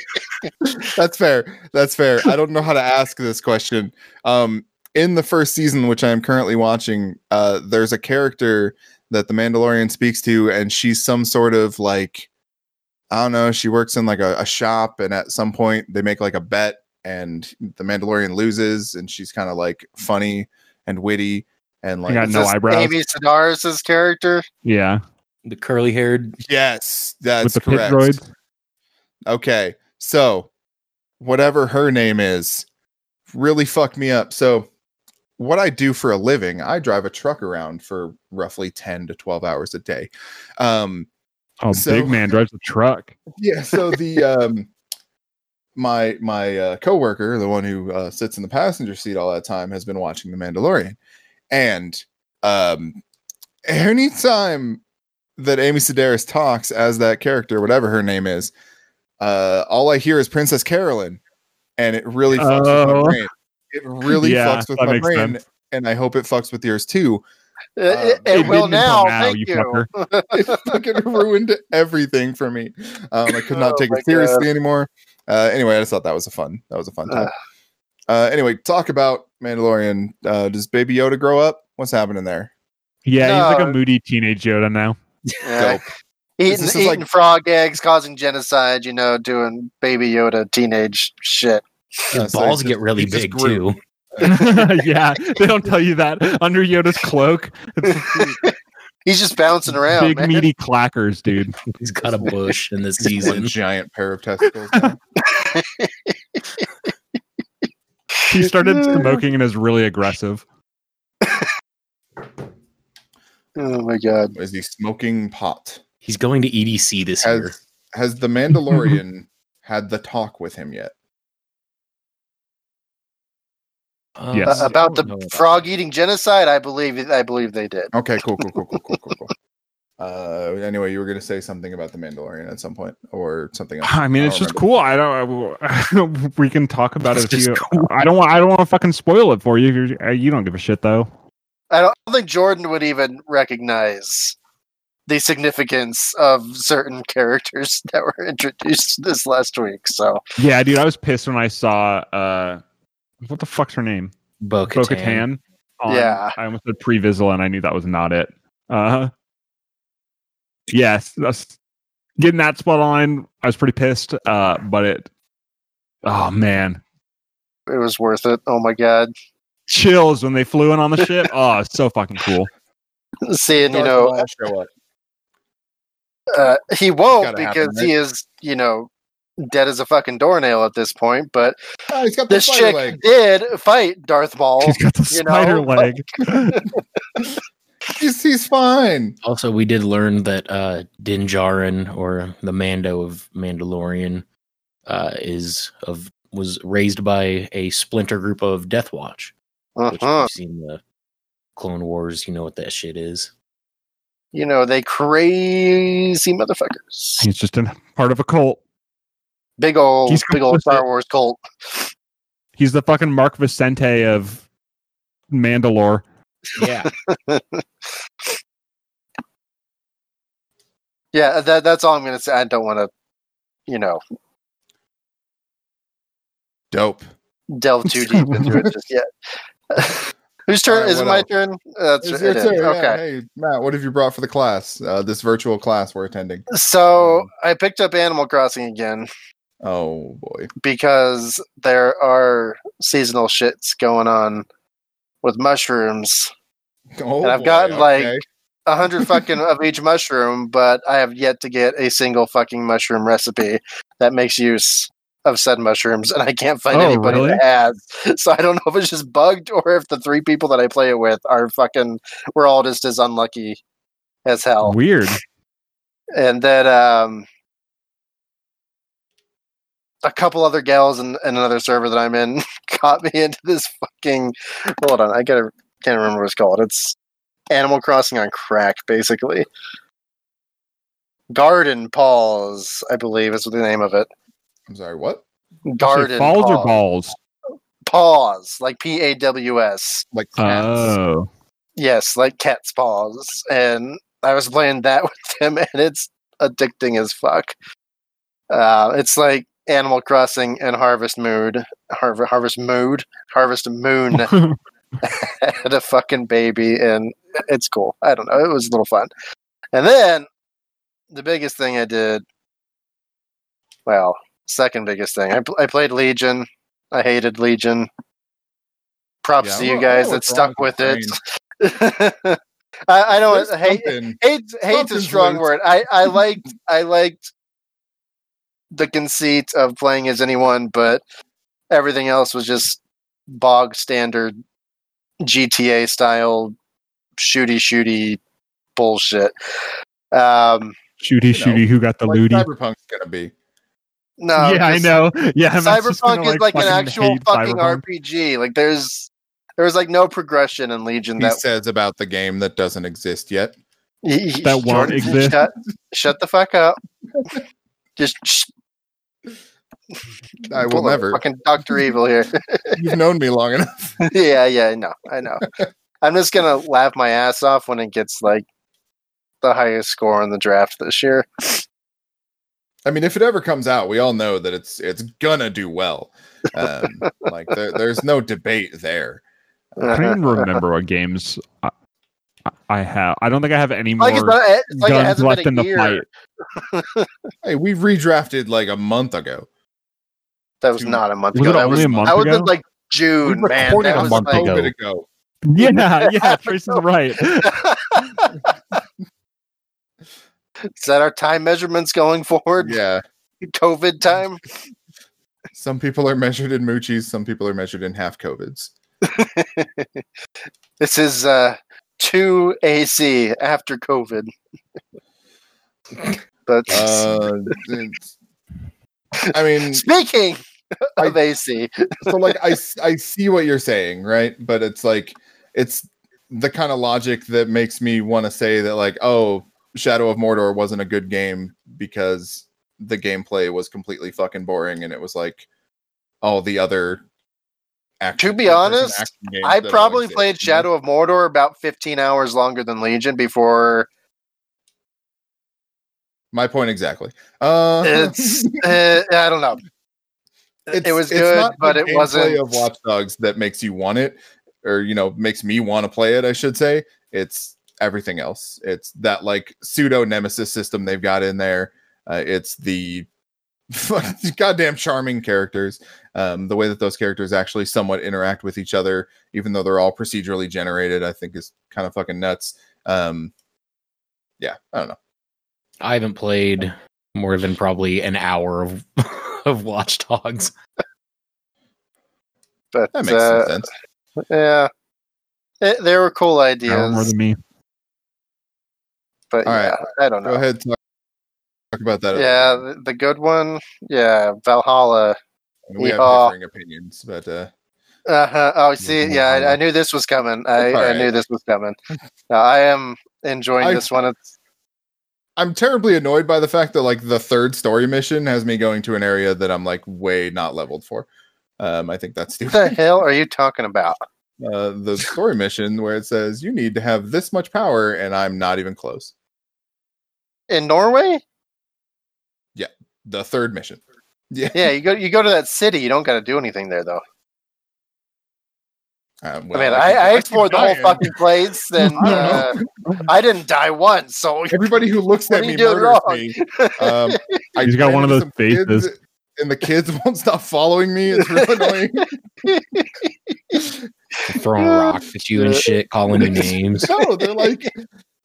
That's fair. That's fair. I don't know how to ask this question. Um, in the first season, which I am currently watching, uh, there's a character that the Mandalorian speaks to, and she's some sort of like, I don't know. She works in like a, a shop, and at some point they make like a bet, and the Mandalorian loses, and she's kind of like funny and witty, and like got Is no this eyebrows. Amy Sedaris' character. Yeah, The curly haired. yes, that's with the pit correct. droids. Okay, so whatever her name is, really fucked me up. So, what I do for a living, I drive a truck around for roughly 10 to 12 hours a day. Um, Oh, So- big man drives a truck. yeah, so the um my my uh, coworker, the one who uh, sits in the passenger seat all that time, has been watching The Mandalorian, and um, anytime that Amy Sedaris talks as that character, whatever her name is, uh, all I hear is Princess Carolyn, and it really fucks with Oh. my brain. It really Yeah, fucks with my brain, sense. and I hope it fucks with yours too. Uh, it, Um, it it will now. now, Thank you you. it fucking ruined everything for me. Um, I could not Oh take my it seriously anymore. Uh, anyway, I just thought that was a fun. That was a fun time. Uh, anyway, talk about Mandalorian. Uh, does Baby Yoda grow up? What's happening there? Yeah, he's like a moody teenage Yoda now. Yeah. Dope. Eating, This is eating like- frog eggs, causing genocide. You know, doing Baby Yoda teenage shit. Uh, His so balls he get just- really big too. yeah, they don't tell you that under Yoda's cloak. It's He's just bouncing around, big man. meaty clackers, dude. He's got a bush in this One season. giant pair of testicles. He started smoking and is really aggressive. Oh my god. Is he smoking pot? He's going to EDC this year. Has has the Mandalorian had the talk with him yet? Uh, Yes. About the about frog eating genocide, I believe. I believe they did. Okay, cool, cool, cool, cool, cool, cool, cool. Uh, anyway, you were going to say something about the Mandalorian at some point, or something else. I mean, I it's don't just remember. cool. I don't. we can talk about It's it. If just you, cool. I don't want. I don't want to fucking spoil it for you. You're- uh, You don't give a shit though. I don't think Jordan would even recognize the significance of certain characters that were introduced this last week. So Yeah, dude. I was pissed when I saw. uh What the fuck's her name? Bo-Katan. Bo-Katan. on- Yeah. I almost said Pre-Vizsla, and I knew that was not it. Uh Yes, that's getting that spot on. I was pretty pissed. Uh, but it. Oh man, it was worth it. Oh my god. chills when they flew in on the ship. Oh, it's so fucking cool. Seeing, you know, Maul show up. uh, he won't because happen, he is, you know, dead as a fucking doornail at this point. But Oh, he's got the this spider chick leg. did fight Darth Maul. He's got the you spider know? leg. He's, he's fine. Also, we did learn that uh, Din Djarin, or the Mando of Mandalorian, uh, is of was raised by a splinter group of Death Watch. Which if Uh-huh. you've seen the Clone Wars, you know what that shit is. You know, they crazy motherfuckers. He's just a part of a cult. Big old, He's big old. Star Wars cult. He's the fucking Mark Vicente of Mandalore. Yeah, Yeah, that, that's all I'm going to say. I don't want to, you know, Dope. delve too deep into it just yet. Whose turn? Alright, is it my else? turn? That's It's it your is. turn, yeah. Okay. Hey, Matt, what have you brought for the class? Uh, this virtual class we're attending. So I picked up Animal Crossing again Oh boy. because there are seasonal shits going on with mushrooms. Oh, And I've boy, gotten, like. A hundred fucking of each mushroom, but I have yet to get a single fucking mushroom recipe that makes use of said mushrooms, and I can't find Oh, anybody really? that has. So I don't know if it's just bugged or if the three people that I play it with are fucking. We're all just as unlucky as hell. Weird. and then um a couple other gals and, in another server that I'm in got me into this fucking hold on, I gotta can't remember what it's called. It's Animal Crossing on crack, basically. Garden Paws, I believe is the name of it. I'm sorry, what? Garden Falls or Paws. balls? Paws, like P A W S. Like cats. Oh. Yes, like cat's paws. And I was playing that with him, and it's addicting as fuck. Uh, it's like Animal Crossing and Harvest Mood, Harvest Harvest Mood, Harvest Moon had a fucking baby, and it's cool. I don't know, it was a little fun. And then the biggest thing I did, well, second biggest thing, I, pl- I played Legion. I hated Legion. Props Yeah, to you don't- don't guys that stuck with it. I, I There's it, hate, something- hate's, hate's a strong loose. word. I, I liked I liked the conceit of playing as anyone, but everything else was just bog standard GTA style shooty shooty bullshit. Um, Shooty, You know, shooty, who got the like looty? Cyberpunk's gonna be. no, yeah, I know. Yeah, I'm Cyberpunk gonna, is like an actual fucking Cyberpunk. RPG. Like there's there's like no progression in Legion He that says about the game that doesn't exist yet. That won't exist. Shut, shut the fuck up. Just shh, I will pull a never. Fucking Doctor Evil here. You've known me long enough. yeah, yeah, I know, I know. I'm just gonna laugh my ass off when it gets like the highest score in the draft this year. I mean, if it ever comes out, we all know that it's it's gonna do well. Um, like there, there's no debate there. I don't even remember what games I, I have. I don't think I have any more like it's, not, it's like it guns left in the year. fight. Hey, we redrafted like a month ago. That was Two- not a month Was ago. it that only was a month that was ago? in like June, we man. recorded That a was month like, ago. ago. Yeah, yeah, Trace is right. Is that our time measurements going forward? Yeah. COVID time. Some people are measured in moochies. Some people are measured in half covids. This is uh two AC after COVID. but Uh, I mean, speaking of AC, so like I I see what you're saying, right? But it's like it's the kind of logic that makes me want to say that like, oh, Shadow of Mordor wasn't a good game because the gameplay was completely fucking boring and it was like all the other action, To be honest, I probably played? Shadow of Mordor about 15 hours longer than Legion before My point exactly. Uh, it's uh, I don't know. It's, it was it's good, not but it wasn't of Watch Dogs that makes you want it, or you know, makes me want to play it. I should say it's everything else. It's that like pseudo nemesis system they've got in there. Uh, it's the goddamn charming characters. Um, the way that those characters actually somewhat interact with each other, even though they're all procedurally generated, I think is kind of fucking nuts. Um, yeah, I don't know. I haven't played more than probably an hour of of Watch Dogs. But That makes uh, some sense. yeah, Eh, they were cool Hour ideas. more than me. but All right. yeah, I don't know. Go ahead, talk, talk about that. Yeah, the, the good one. Yeah, Valhalla. we have Yeehaw. differing opinions, but uh, Uh-huh. Oh, see, yeah, I, I knew this was coming. I, It's I right. knew this was coming. Uh, I am enjoying I- this one. It's, I'm terribly annoyed by the fact that like the third story mission has me going to an area that I'm like way not leveled for. Um, I think that's what stupid. the hell are you talking about? uh, the story mission where it says you need to have this much power, and I'm not even close. In Norway? Yeah, the third mission. Yeah. Yeah, you go you go to that city. You don't got to do anything there, though. Uh, I mean, keep- I, I explored the whole fucking place, and I uh, I didn't die once. So Everybody who looks at me murders me. Um, I He's got one of those some kids, faces. and the kids won't stop following me. It's really annoying. Throwing rocks at you and shit, calling you names. no, they're like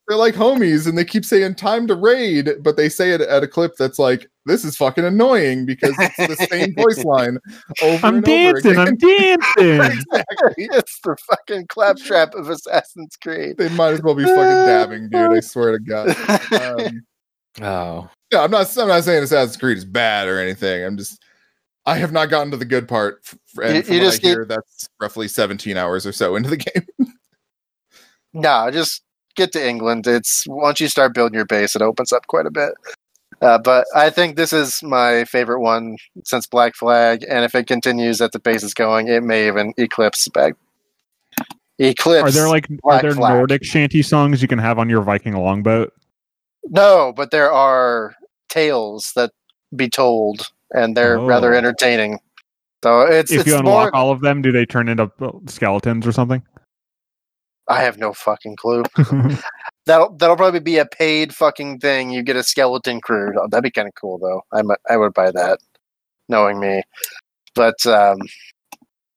they're like homies, and they keep saying "time to raid," but they say it at a clip that's like, "This is fucking annoying" because it's the same voice line over I'm and dancing. over I'm dancing. exactly. it's the fucking claptrap of Assassin's Creed. They might as well be fucking dabbing, dude. I swear to God. Um, Oh, yeah, I'm not. I'm not saying Assassin's Creed is bad or anything. I'm just. I have not gotten to the good part, f- and You- from you what just I hear, that's roughly 17 hours or so into the game. no, just get to England. It's once you start building your base, it opens up quite a bit. Uh, but I think this is my favorite one since Black Flag, and if it continues at the pace it's going, it may even eclipse back. Eclipse. Are there like are there Flag. Nordic shanty songs you can have on your Viking longboat? no? But there are tales that be told, and they're rather Oh. entertaining. So it's if it's you unlock more. all of them, do they turn into uh, skeletons or something? I have no fucking clue. That'll that'll probably be a paid fucking thing. You get a skeleton crew. Oh, that'd be kind of cool though. I might, I would buy that, knowing me. But um,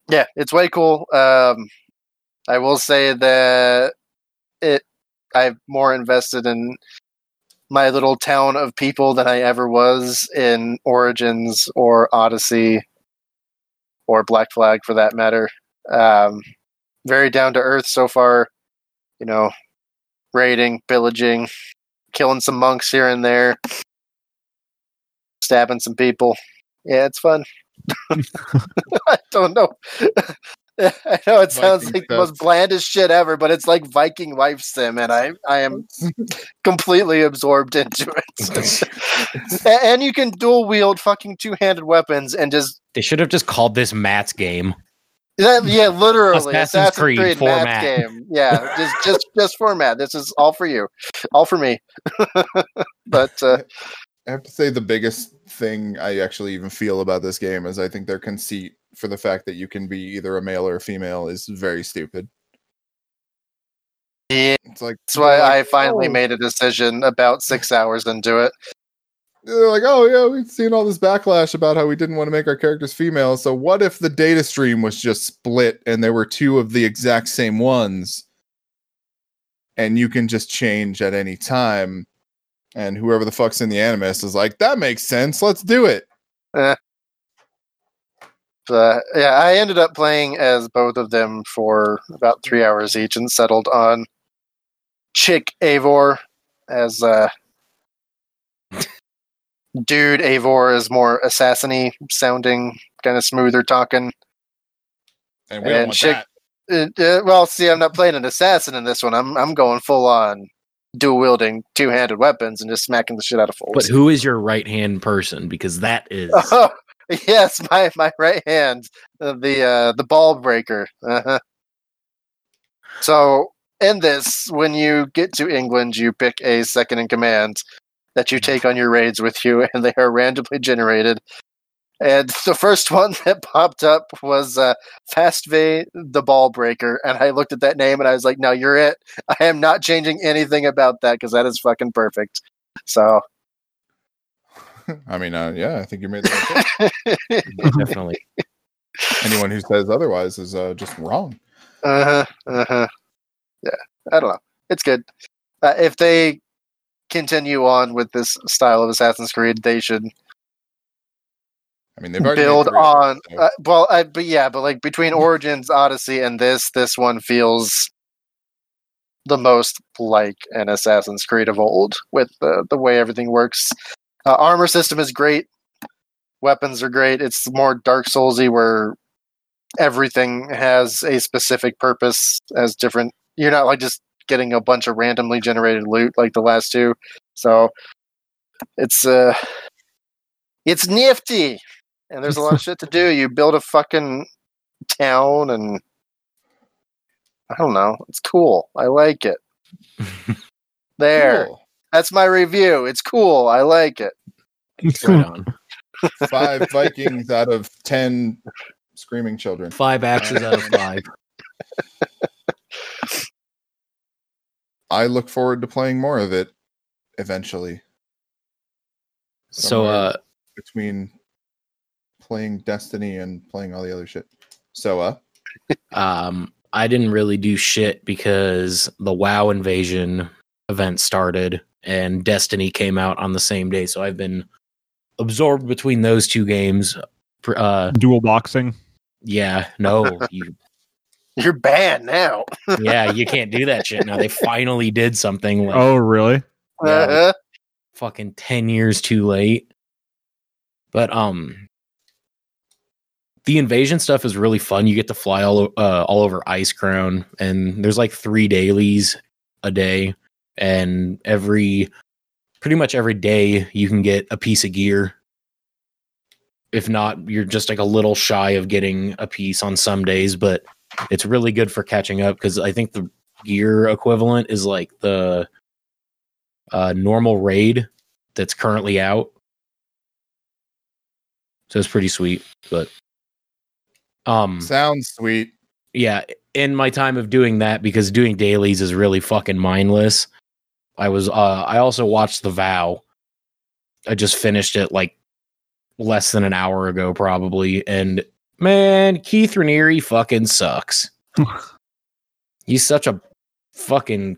yeah, it's way cool. Um, I will say that it. I'm more invested in my little town of people than I ever was in Origins or Odyssey or Black Flag for that matter. Um, very down to earth so far. You know, raiding, pillaging, killing some monks here and there, stabbing some people. Yeah, it's fun. I don't know. I know it sounds Viking like the most blandest shit ever, but it's like Viking wife sim, and I I am completely absorbed into it. And you can dual wield fucking two handed weapons and just they should have just called this Matt's game. Yeah, yeah literally Assassin's Assassin's, Creed Creed, format. Matt's game. Yeah, just just just format. This is all for you, all for me. but uh, I have to say the biggest thing I actually even feel about this game is I think their conceit for the fact that you can be either a male or a female is very stupid. yeah, It's like that's why like, I finally "Oh," made a decision about six hours into it. They're like, oh yeah, we've seen all this backlash about how we didn't want to make our characters female. So what if the data stream was just split and there were two of the exact same ones, and you can just change at any time? And whoever the fuck's in the animus is like, that makes sense. Let's do it. But yeah, I ended up playing as both of them for about three hours each and settled on Chick Eivor as uh Dude Eivor is more assassiny sounding, kind of smoother talking. And we don't And want chick- that. Uh, uh, well, see, I'm not playing an assassin in this one. I'm I'm going full on dual wielding two handed weapons and just smacking the shit out of fools. But who is your right hand person? Because that is Oh, yes, my my right hand, uh, the uh, the ball breaker. Uh-huh. So in this, when you get to England, you pick a second in command that you take on your raids with you, and they are randomly generated. And the first one that popped up was uh, Fastve the Ball Breaker, and I looked at that name and I was like, "No, you're it. I am not changing anything about that because that is fucking perfect." So I mean, uh, yeah, I think you made the right choice. Definitely. Anyone who says otherwise is uh, just wrong. Uh huh. Uh huh. Yeah, I don't know. It's good. Uh, if they continue on with this style of Assassin's Creed, they should I mean, they've build on. so- Uh, well, I, but yeah, but like between Origins, Odyssey, and this, this one feels the most like an Assassin's Creed of old with the the way everything works. Uh, armor system is great. Weapons are great. It's more Dark Soulsy where everything has a specific purpose as different. You're not like just getting a bunch of randomly generated loot like the last two. So it's uh it's nifty. And there's a lot of shit to do. You build a fucking town and I don't know. It's cool. I like it. There. Cool. That's my review. It's cool. I like it. Right on. Five Vikings out of ten screaming children. Five axes out of five. I look forward to playing more of it eventually. So uh Between playing Destiny and playing all the other shit. So, uh, um I didn't really do shit because the WoW invasion event started and Destiny came out on the same day. So I've been absorbed between those two games. Pr- Uh Dual boxing. yeah, no, you You're banned now. yeah, you can't do that shit now. They finally did something like Oh, really? Yeah, Uh-huh. fucking 10 years too late. But um the invasion stuff is really fun. You get to fly all uh, all over Icecrown and there's like 3 dailies a day and every pretty much every day you can get a piece of gear. If not, you're just like a little shy of getting a piece on some days, but it's really good for catching up because I think the gear equivalent is like the uh, normal raid that's currently out. So it's pretty sweet, but um sounds sweet. yeah, in my time of doing that because doing dailies is really fucking mindless. I was uh I also watched The Vow. I just finished it like less than an hour ago probably and man, Keith Raniere fucking sucks. He's such a fucking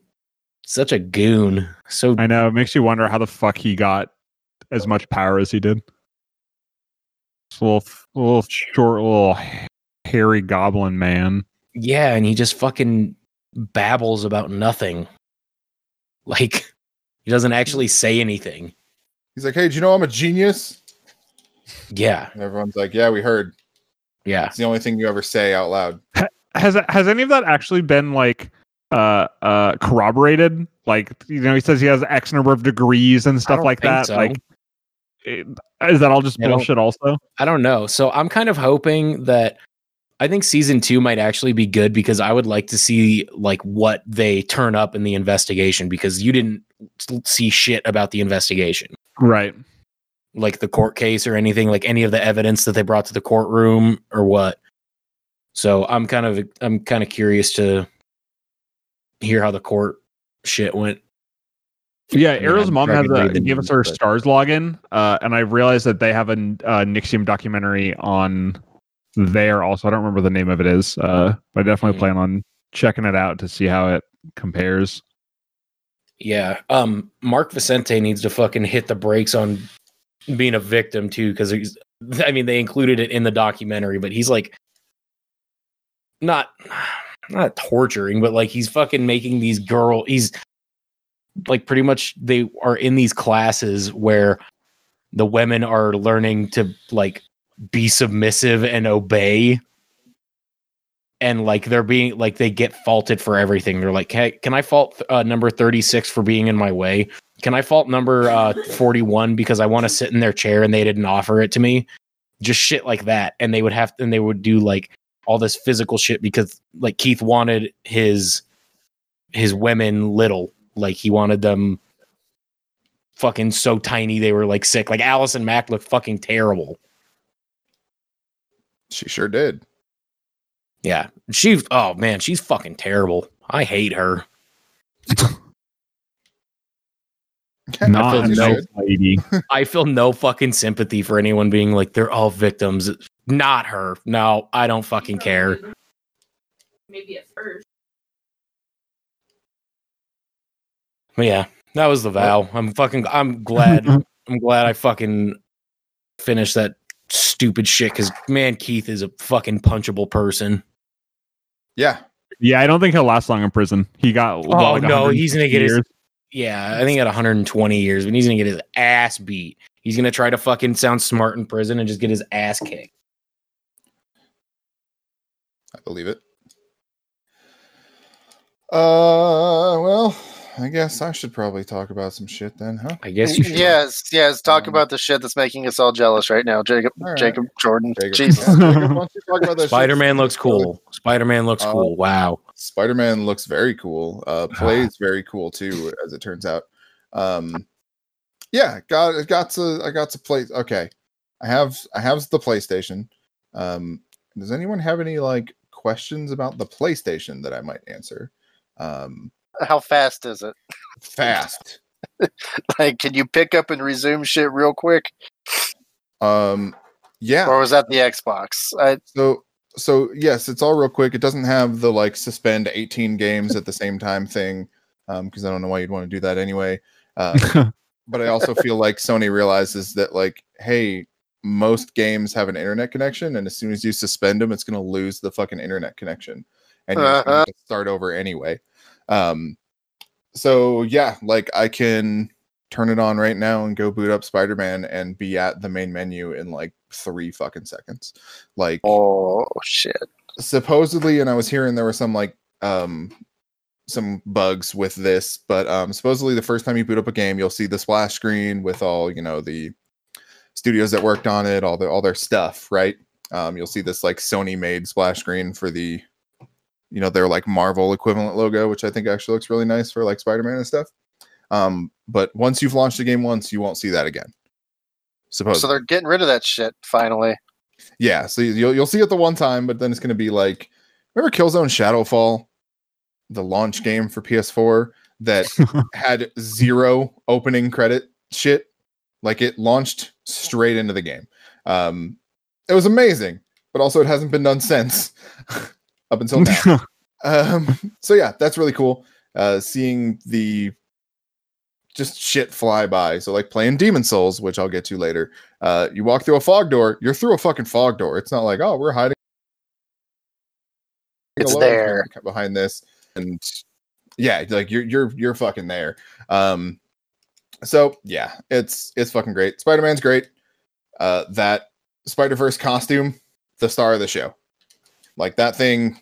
such a goon. So I know. It makes you wonder how the fuck he got as much power as he did. This little, little short, little hairy goblin man. Yeah, and he just fucking babbles about nothing. Like he doesn't actually say anything. He's like, hey, do you know I'm a genius? Yeah, And everyone's like, yeah, we heard. Yeah. It's the only thing you ever say out loud. Has has any of that actually been like uh uh corroborated? Like you know, he says he has X number of degrees and stuff like that. so. Like, is that all just I don't- bullshit? Also, I don't know. So I'm kind of hoping that I think season two might actually be good because I would like to see like what they turn up in the investigation because you didn't see shit about the investigation, right? Like the court case or anything, like any of the evidence that they brought to the courtroom or what. So I'm kind of I'm kind of curious to hear how the court shit went. Yeah, Arrow's mom has a gave us her but- Starz login, uh, and I realized that they have a uh, NXIVM documentary on there. Also, I don't remember the name of it is, uh, but I definitely Hmm. plan on checking it out to see how it compares. Yeah. Um Mark Vicente needs to fucking hit the brakes on being a victim too cuz he's I mean they included it in the documentary but he's like not not torturing but like he's fucking making these girl he's like pretty much they are in these classes where the women are learning to like be submissive and obey and like they're being like they get faulted for everything. They're like hey can i fault uh, number 36 for being in my way? Can i fault number uh 41 because i want to sit in their chair and they didn't offer it to me? Just shit like that. And they would have and they would do like all this physical shit because like keith wanted his his women little. Like he wanted them fucking so tiny they were like sick. Like allison mack looked fucking terrible. She sure did. Yeah. She oh man, she's fucking terrible. I hate her. Not feel no- lady. I feel no fucking sympathy for anyone being like they're all victims. Not her. No, I don't fucking care. Maybe at first. But yeah, that was the vow. I'm fucking. I'm glad. I'm glad I fucking finished that stupid shit. Because man, Keith is a fucking punchable person. Yeah. Yeah, I don't think he'll last long in prison. He got Oh, like, no, he's gonna 160 get his- Yeah, I think at 120 years, but he's gonna get his ass beat. He's gonna try to fucking sound smart in prison and just get his ass kicked. I believe it. Uh, well, I guess I should probably talk about some shit then, huh? I guess you should. Yes, yes. Talk Um, about the shit that's making us all jealous right now, Jacob. All right. Jacob Jordan. Jacob, Jesus. yeah, Jacob, why don't you talk about that shit? Spider Man looks cool. Spider Man looks Uh, cool. Wow. Spider Man looks very cool. Uh, plays very cool too, as it turns out. Um, yeah, got got to I got to play. Okay, I have I have the PlayStation. Um, does anyone have any like questions about the PlayStation that I might answer? Um, How fast is it? fast. Like, can you pick up and resume shit real quick? Um, yeah. Or was that the Xbox? I, So so yes, it's all real quick. It doesn't have the like suspend 18 games at the same time thing. Um, because I don't know why you'd want to do that anyway. Uh, but I also feel like Sony realizes that like, hey, most games have an internet connection, and as soon as you suspend them, it's gonna lose the fucking internet connection, and you're just have to start over anyway. Um, so yeah, like I can turn it on right now and go boot up Spider-Man and be at the main menu in like three fucking seconds. Like oh shit! supposedly, and I was hearing there were some like um some bugs with this, but um supposedly the first time you boot up a game, you'll see the splash screen with all you know the studios that worked on it, all their all their stuff, right? Um, you'll see this like Sony made splash screen for the you know their like Marvel equivalent logo, which I think actually looks really nice for like Spider-Man and stuff. Um, but once you've launched a game once, you won't see that again. Supposedly. So they're getting rid of that shit finally. Yeah, so you'll you'll see it the one time, but then it's going to be like, remember Killzone Shadow Fall, the launch game for PS4 that had zero opening credit shit. Like it launched straight into the game. Um, it was amazing, but also it hasn't been done since up until now. um, so yeah, that's really cool. Uh, seeing the just shit fly by. So like playing Demon's Souls, which I'll get to later. Uh, you walk through a fog door, you're through a fucking fog door. It's not like oh we're hiding. It's alone there. behind this, and yeah, like you're you're you're fucking there. Um, so yeah, it's it's fucking great. Spider Man's great. Uh, that Spider Verse costume, the star of the show. Like that thing,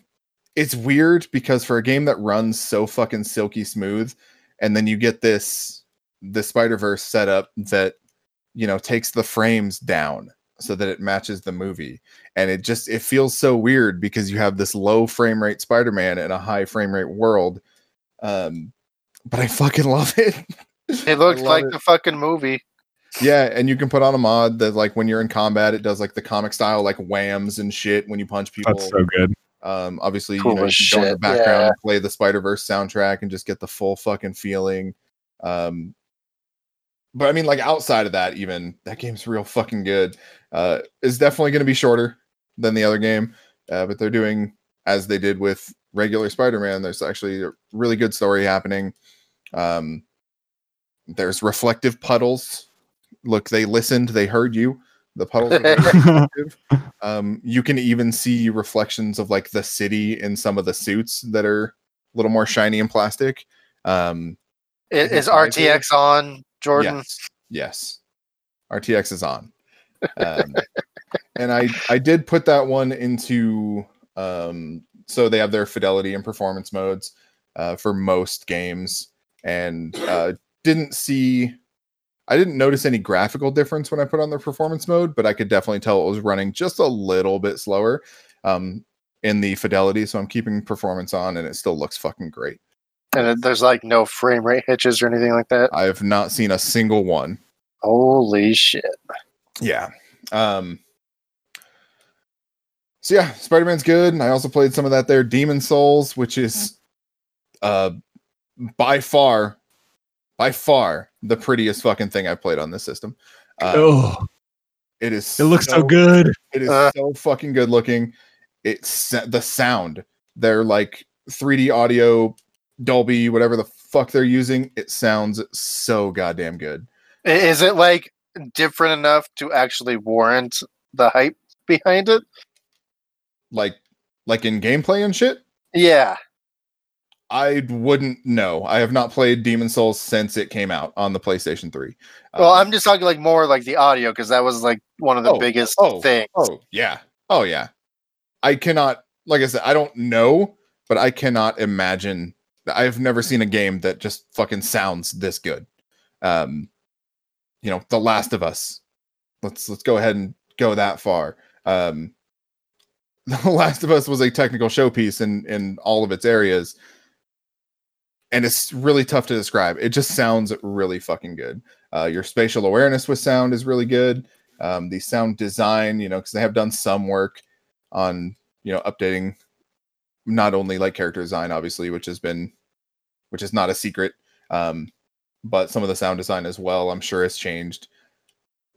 it's weird because for a game that runs so fucking silky smooth, and then you get this the Spider Verse setup that you know takes the frames down so that it matches the movie, and it just it feels so weird because you have this low frame rate Spider Man in a high frame rate world. Um, but I fucking love it. It looked love like it. the fucking movie. Yeah, and you can put on a mod that like when you're in combat, it does like the comic style like whams and shit when you punch people. That's so good. Um, obviously, Cool you know, you can go in the background yeah. and play the Spider Verse soundtrack and just get the full fucking feeling. Um, but I mean, like outside of that, even that game's real fucking good. Uh, it's definitely going to be shorter than the other game, uh, but they're doing as they did with regular Spider Man. There's actually a really good story happening. Um, there's reflective puddles. Look, they listened, they heard you. The puddles are. Um, you can even see reflections of like the city in some of the suits that are a little more shiny and plastic. Um, Is I did. RTX on, Jordan? Yes, yes. RTX is on. Um, and I I did put that one into um so they have their fidelity and performance modes uh, for most games and uh, didn't see I didn't notice any graphical difference when I put on the performance mode, but I could definitely tell it was running just a little bit slower um, in the fidelity. So I'm keeping performance on, and it still looks fucking great. And there's like no frame rate hitches or anything like that. I have not seen a single one. Holy shit! Yeah. Um so yeah, Spider-Man's good. And I also played some of that there, Demon's Souls, which is uh by far by far the prettiest fucking thing I've played on this system. Uh, oh, it is. it looks so, good. It is Uh. so fucking good looking. It's the sound. They're like 3D audio, Dolby, whatever the fuck they're using. It sounds so goddamn good. Is it like different enough to actually warrant the hype behind it? Like, like in gameplay and shit. Yeah. I wouldn't know. I have not played Demon's Souls since it came out on the PlayStation 3. Well, Um, I'm just talking like more like the audio because that was like one of the Oh, biggest oh, things. Oh, yeah. Oh, yeah. I cannot, like I said, I don't know, but I cannot imagine. I've never seen a game that just fucking sounds this good. Um, you know, The Last of Us. Let's let's go ahead and go that far. Um, The Last of Us was a technical showpiece in in all of its areas, and it's really tough to describe. It just sounds really fucking good. Uh, your spatial awareness with sound is really good. Um, the sound design, you know, because they have done some work on you know updating not only like character design, obviously, which has been which is not a secret, um, but some of the sound design as well. I'm sure has changed,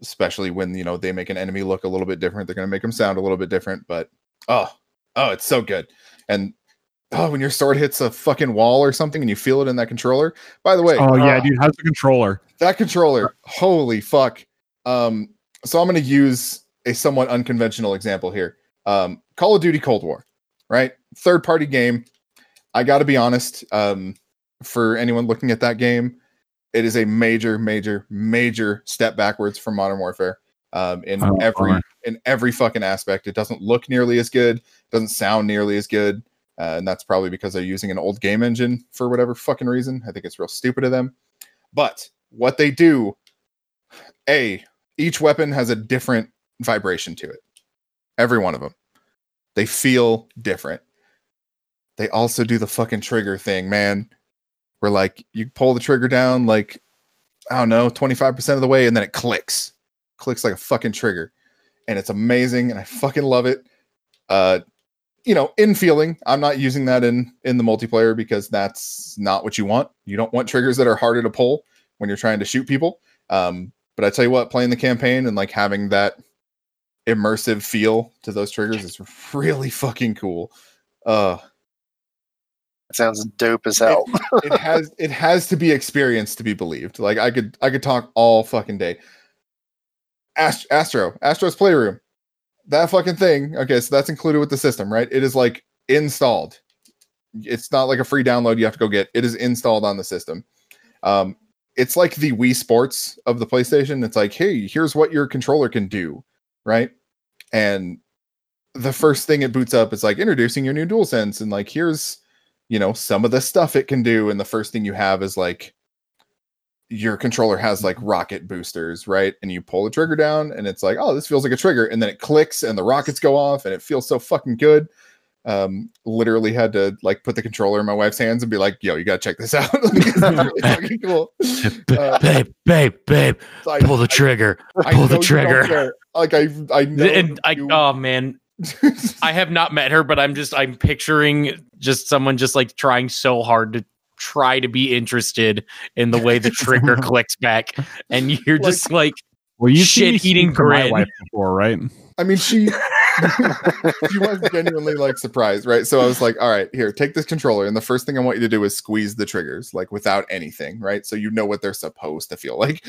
especially when you know they make an enemy look a little bit different. They're going to make them sound a little bit different, but oh, oh, it's so good. And oh, when your sword hits a fucking wall or something and you feel it in that controller. By the way, Oh yeah, uh, dude, how's the controller? that controller holy fuck. Um so i'm going to use a somewhat unconventional example here. Um call of duty cold war right? Third party game. I got to be honest um for anyone looking at that game it is a major major major step backwards from modern warfare um in Oh, every bummer. in every fucking aspect. It doesn't look nearly as good doesn't sound nearly as good uh, and that's probably because they're using an old game engine for whatever fucking reason i think it's real stupid of them but what they do, A, each weapon has a different vibration to it. Every one of them. They feel different. They also do the fucking trigger thing, man. Where like you pull the trigger down like I don't know, 25% of the way and then it clicks. Clicks like a fucking trigger. And it's amazing and I fucking love it. Uh you know, in feeling, I'm not using that in in the multiplayer because that's not what you want. You don't want triggers that are harder to pull when you're trying to shoot people. Um, but I tell you what, playing the campaign and like having that immersive feel to those triggers is really fucking cool. Uh, It sounds dope as hell. it has it has to be experienced to be believed. Like I could I could talk all fucking day. Ast- Astro, Astro's Playroom, that fucking thing. Okay, so that's included with the system, right? It is like installed. It's not like a free download you have to go get. It is installed on the system. Um, it's like the Wii Sports of the PlayStation. It's like, hey, here's what your controller can do, right? And the first thing it boots up is like introducing your new DualSense, and like here's you know some of the stuff it can do. And the first thing you have is like your controller has like rocket boosters, right? And you pull the trigger down, and it's like, oh, this feels like a trigger, and then it clicks, and the rockets go off, and it feels so fucking good. Um, literally had to like put the controller in my wife's hands and be like, "Yo, you gotta check this out." like, it's really fucking cool. Uh, babe, babe, babe, So I- pull the trigger. I pull know the trigger. Like I, I know. And I, you- oh man, I have not met her, but I'm just I'm picturing just someone just like trying so hard to try to be interested in the way the trigger clicks back, and you're Like- just like, Well, you've seen Shit-eating speak to my grin. wife before, right? I mean, she she was genuinely like surprised, right? So I was like, "All right, here, take this controller, and the first thing I want you to do is squeeze the triggers, like without anything, right? So you know what they're supposed to feel like."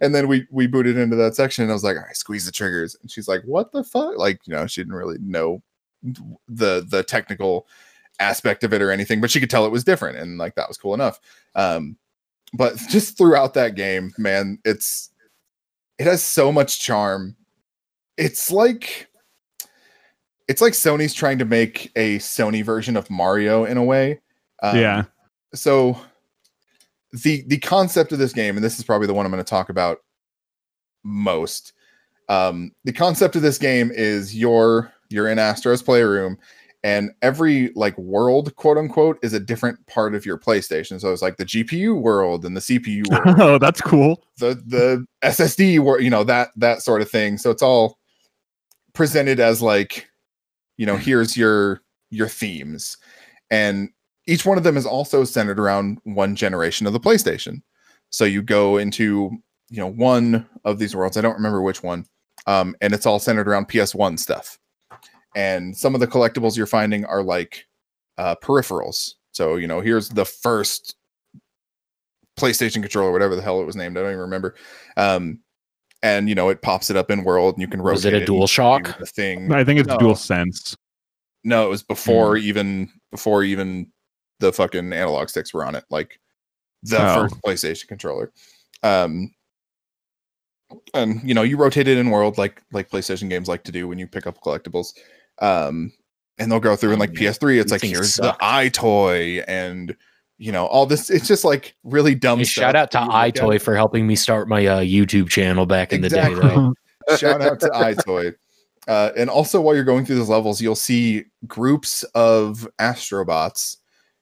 and then we we booted into that section, and I was like, "All right, squeeze the triggers," and she's like, "What the fuck?" Like, you know, she didn't really know the the technical aspect of it or anything, but she could tell it was different, and like that was cool enough. Um, but just throughout that game, man, it's it has so much charm it's like it's like Sony's trying to make a Sony version of Mario in a way. Um, yeah. So the the concept of this game, and this is probably the one I'm going to talk about most. Um, the concept of this game is you're you're in Astro's playroom, and every like world, quote unquote, is a different part of your PlayStation. So it's like the GPU world and the CPU world oh, that's cool. the the SSD wor you know that that sort of thing. So it's all presented as like, you know, here's your your themes, and each one of them is also centered around one generation of the PlayStation. So you go into you know one of these worlds. I don't remember which one, um, and it's all centered around PS1 stuff. And some of the collectibles you're finding are like uh, peripherals. So you know, here's the first PlayStation controller, whatever the hell it was named. I don't even remember. Um, and you know, it pops it up in world, and you can rotate. Was it a and Dual Shock? The thing. I think it's No. dual sense. No, it was before even before even the fucking analog sticks were on it. Like the Oh. first PlayStation controller. Um, and you know, you rotate it in world like like PlayStation games like to do when you pick up collectibles. Um, and they'll go through and like Oh. PS3, it's like here's suck. the EyeToy and you know all this. It's just like really dumb. Hey, stuff shout out to when you EyeToy for helping me start my uh, YouTube channel back in the day. Though. Shout out to EyeToy. Uh, and also, while you're going through those levels, you'll see groups of astrobots.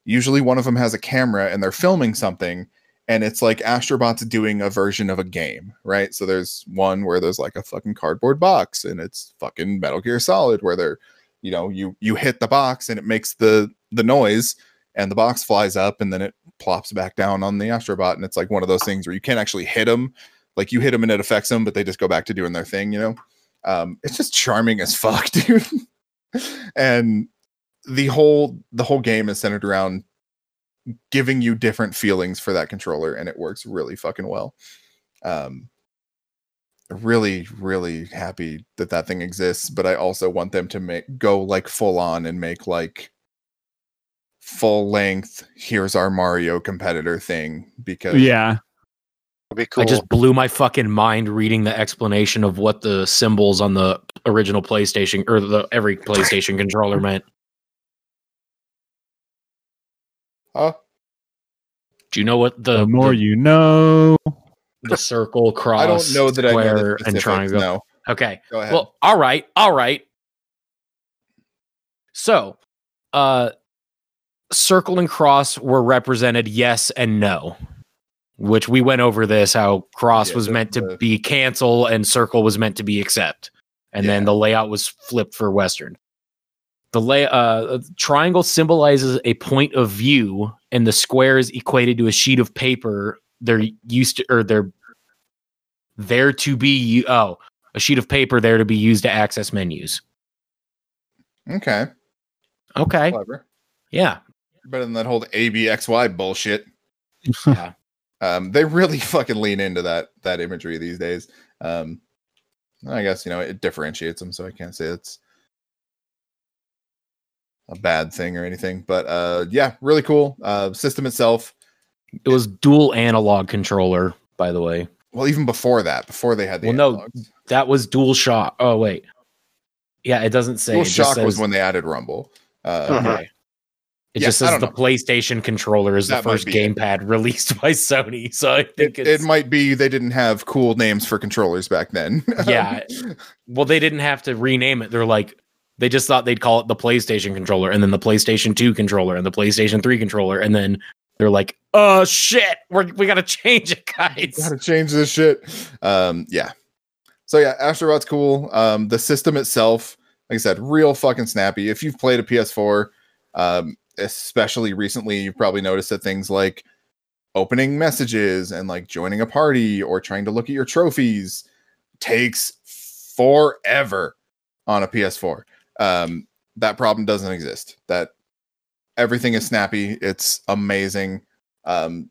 Usually, one of them has a camera and they're filming something, and it's like astrobots doing a version of a game, right? So there's one where there's like a fucking cardboard box, and it's fucking Metal Gear Solid, where they're, you know, you you hit the box and it makes the the noise, and the box flies up, and then it plops back down on the astrobot, and it's like one of those things where you can't actually hit them like you hit them and it affects them, but they just go back to doing their thing, you know? Um, it's just charming as fuck, dude. and the whole the whole game is centered around giving you different feelings for that controller, and it works really fucking well. Um really, really happy that that thing exists, but I also want them to make go like full on and make like full length here's our Mario competitor thing because yeah. Would be cool. I just blew my fucking mind reading the explanation of what the symbols on the original PlayStation or the every PlayStation controller meant. Huh? Do you know what the The more the, you know. the circle, cross, I don't know that I know square, the and specifics, triangle? No, Okay. go ahead. Well, all right, all right. So, uh circle and cross were represented yes and no. Which we went over this how cross Yeah, was the- meant to the- be cancel and circle was meant to be accept. And then the layout was flipped for western. The lay uh triangle symbolizes a point of view and the square is equated to a sheet of paper they're used to or they're there to be oh a sheet of paper there to be used to access menus. okay, Okay. clever. Yeah. Better than that whole ABXY bullshit. Yeah. Um, they really fucking lean into that that imagery these days. Um, I guess you know it differentiates them, so I can't say it's a bad thing or anything. But uh, yeah, really cool. Uh, system itself. It was dual analog controller, by the way. Well, even before that, before they had the Well, no. That was dual shock. Oh wait. Yeah, it doesn't say. Dual it Shock says, was when they added Rumble. Uh, Mhm. Okay. It Yeah, just says the know. PlayStation controller is the That might first be it. gamepad released by Sony. So I think it it's might be they didn't have cool names for controllers back then. Yeah. well, they didn't have to rename it. They're like they just thought they'd call it the PlayStation controller and then the PlayStation 2 controller and the PlayStation 3 controller and then they're like, "Oh shit, we're, we got to change it, guys." gotta change this shit. Um, yeah. So yeah, Astrobot's cool. Um, the system itself, like I said, real fucking snappy. If you've played a PS4, um, especially recently, you've probably noticed that things like opening messages and like joining a party or trying to look at your trophies takes forever on a PS4. Um, that problem doesn't exist. That everything is snappy. It's amazing. Um,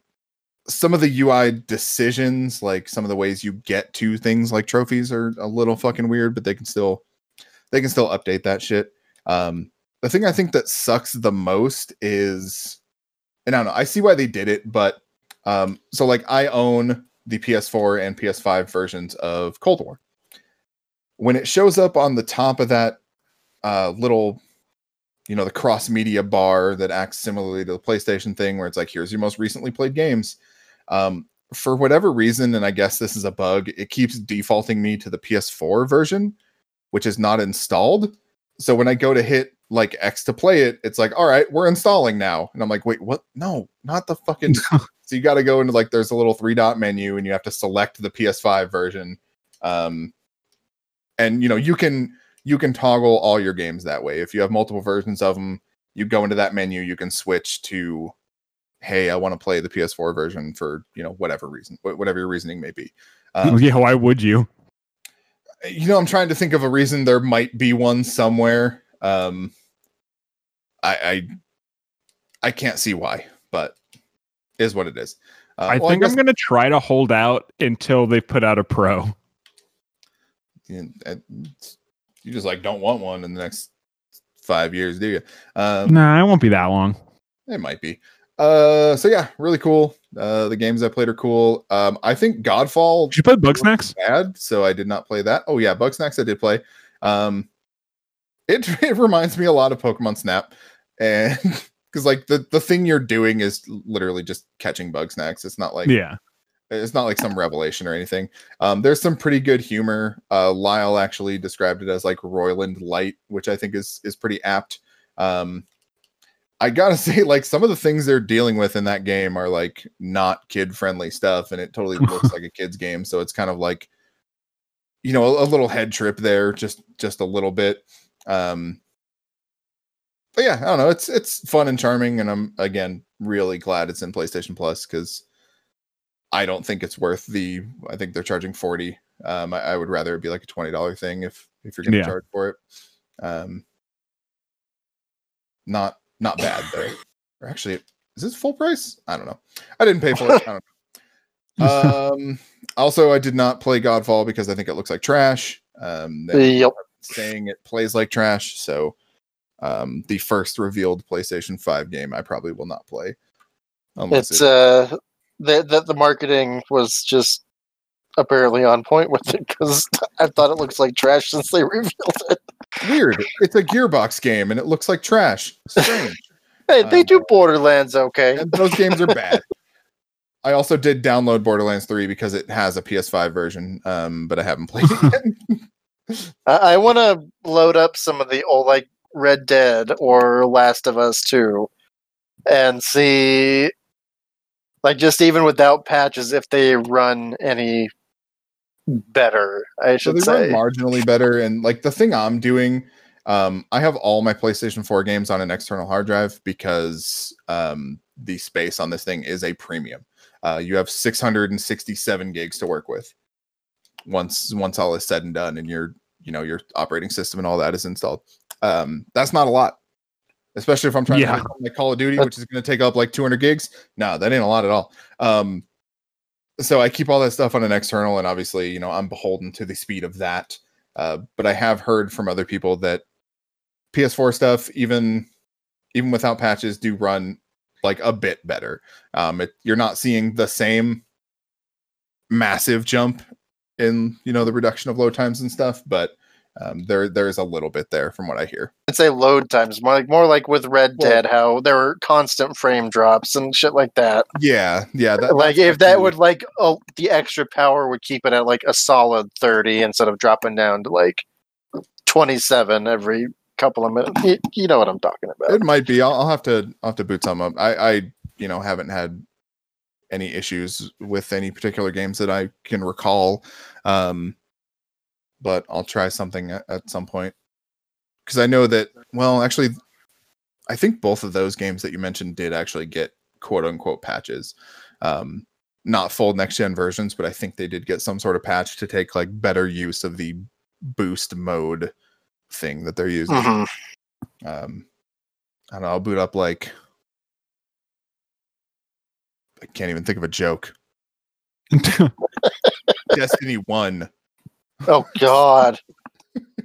some of the UI decisions, like some of the ways you get to things like trophies, are a little fucking weird, but they can still they can still update that shit. Um, the thing I think that sucks the most is, and I don't know, I see why they did it, but um, so like I own the PS4 and PS5 versions of Cold War. When it shows up on the top of that uh, little, you know, the cross media bar that acts similarly to the PlayStation thing, where it's like, here's your most recently played games. Um, for whatever reason, and I guess this is a bug, it keeps defaulting me to the PS4 version, which is not installed. So when I go to hit like X to play it, it's like, all right, we're installing now. And I'm like, wait, what? No, not the fucking. so you got to go into like, there's a little three dot menu and you have to select the PS5 version. Um, and you know, you can you can toggle all your games that way. If you have multiple versions of them, you go into that menu, you can switch to, hey, I want to play the PS4 version for you know whatever reason, whatever your reasoning may be. Um, yeah, why would you? you know, I'm trying to think of a reason. There might be one somewhere. Um, I I, I can't see why, but is what it is. Uh, I well, think guess- I'm gonna try to hold out until they put out a pro. uh, you just like don't want one in the next five years, do you? Um, Nah, it won't be that long. It might be. Uh, so yeah, really cool. Uh, the games I played are cool. Um, I think Godfall Did you play Bugsnax? bad, so I did not play that. Oh yeah, Bugsnax I did play. Um, it it reminds me a lot of Pokemon Snap, and because like the the thing you're doing is literally just catching Bugsnax. It's not like Yeah. It's not like some revelation or anything. Um, there's some pretty good humor. Uh, Lyle actually described it as like Royland Light, which I think is is pretty apt. Um, I gotta say, like some of the things they're dealing with in that game are like not kid friendly stuff, and it totally looks like a kid's game. So it's kind of like, you know, a, a little head trip there, just just a little bit. Um, but yeah, I don't know. It's it's fun and charming, and I'm again really glad it's in PlayStation Plus because I don't think it's worth the. I think they're charging forty. Um, I, I would rather it be like a twenty dollar thing if if you're going to Yeah. charge for it. Um, not not bad though. Or actually, is this full price? I don't know. I didn't pay for it. I don't know. Um, also, I did not play Godfall because I think it looks like trash. Um, Yep. saying it plays like trash. So, um, the first revealed PlayStation Five game, I probably will not play. Unless It's it, uh the, the the marketing was just apparently on point with it because I thought it looks like trash since they revealed it. weird. It's a Gearbox game and it looks like trash. Strange. Hey, they Um, do Borderlands okay. and those games are bad. I also did download Borderlands 3 because it has a PS5 version, um, but I haven't played it yet. I, I want to load up some of the old like Red Dead or Last of Us 2 and see like just even without patches if they run any better, I so should they say. run marginally better. And like the thing I'm doing, um, I have all my PlayStation 4 games on an external hard drive because um, the space on this thing is a premium. Uh, you have 667 gigs to work with once once all is said and done, and your you know your operating system and all that is installed. Um, that's not a lot, especially if I'm trying Yeah. to play like Call of Duty, which is going to take up like 200 gigs. No, that ain't a lot at all. Um, so I keep all that stuff on an external, and obviously, you know, I'm beholden to the speed of that. Uh, but I have heard from other people that PS4 stuff, even even without patches, do run like a bit better. Um, it, you're not seeing the same massive jump in you know the reduction of load times and stuff, but um, there there's a little bit there from what I hear. I'd say load times more like more like with Red Well- Dead, how there were constant frame drops and shit like that. Yeah, yeah. That, like if that would like oh, the extra power would keep it at like a solid 30 instead of dropping down to like 27 every couple of minutes you, you know what i'm talking about it might be. I'll, I'll have to I'll have to boot some up. I I you know haven't had any issues with any particular games that I can recall. Um, but I'll try something at, at some point because I know that. Well, actually, I think both of those games that you mentioned did actually get quote unquote patches. Um, not full next gen versions, but I think they did get some sort of patch to take like better use of the boost mode thing that they're using Mhm. um I don't know, I'll boot up like I can't even think of a joke. Destiny 1. Oh god.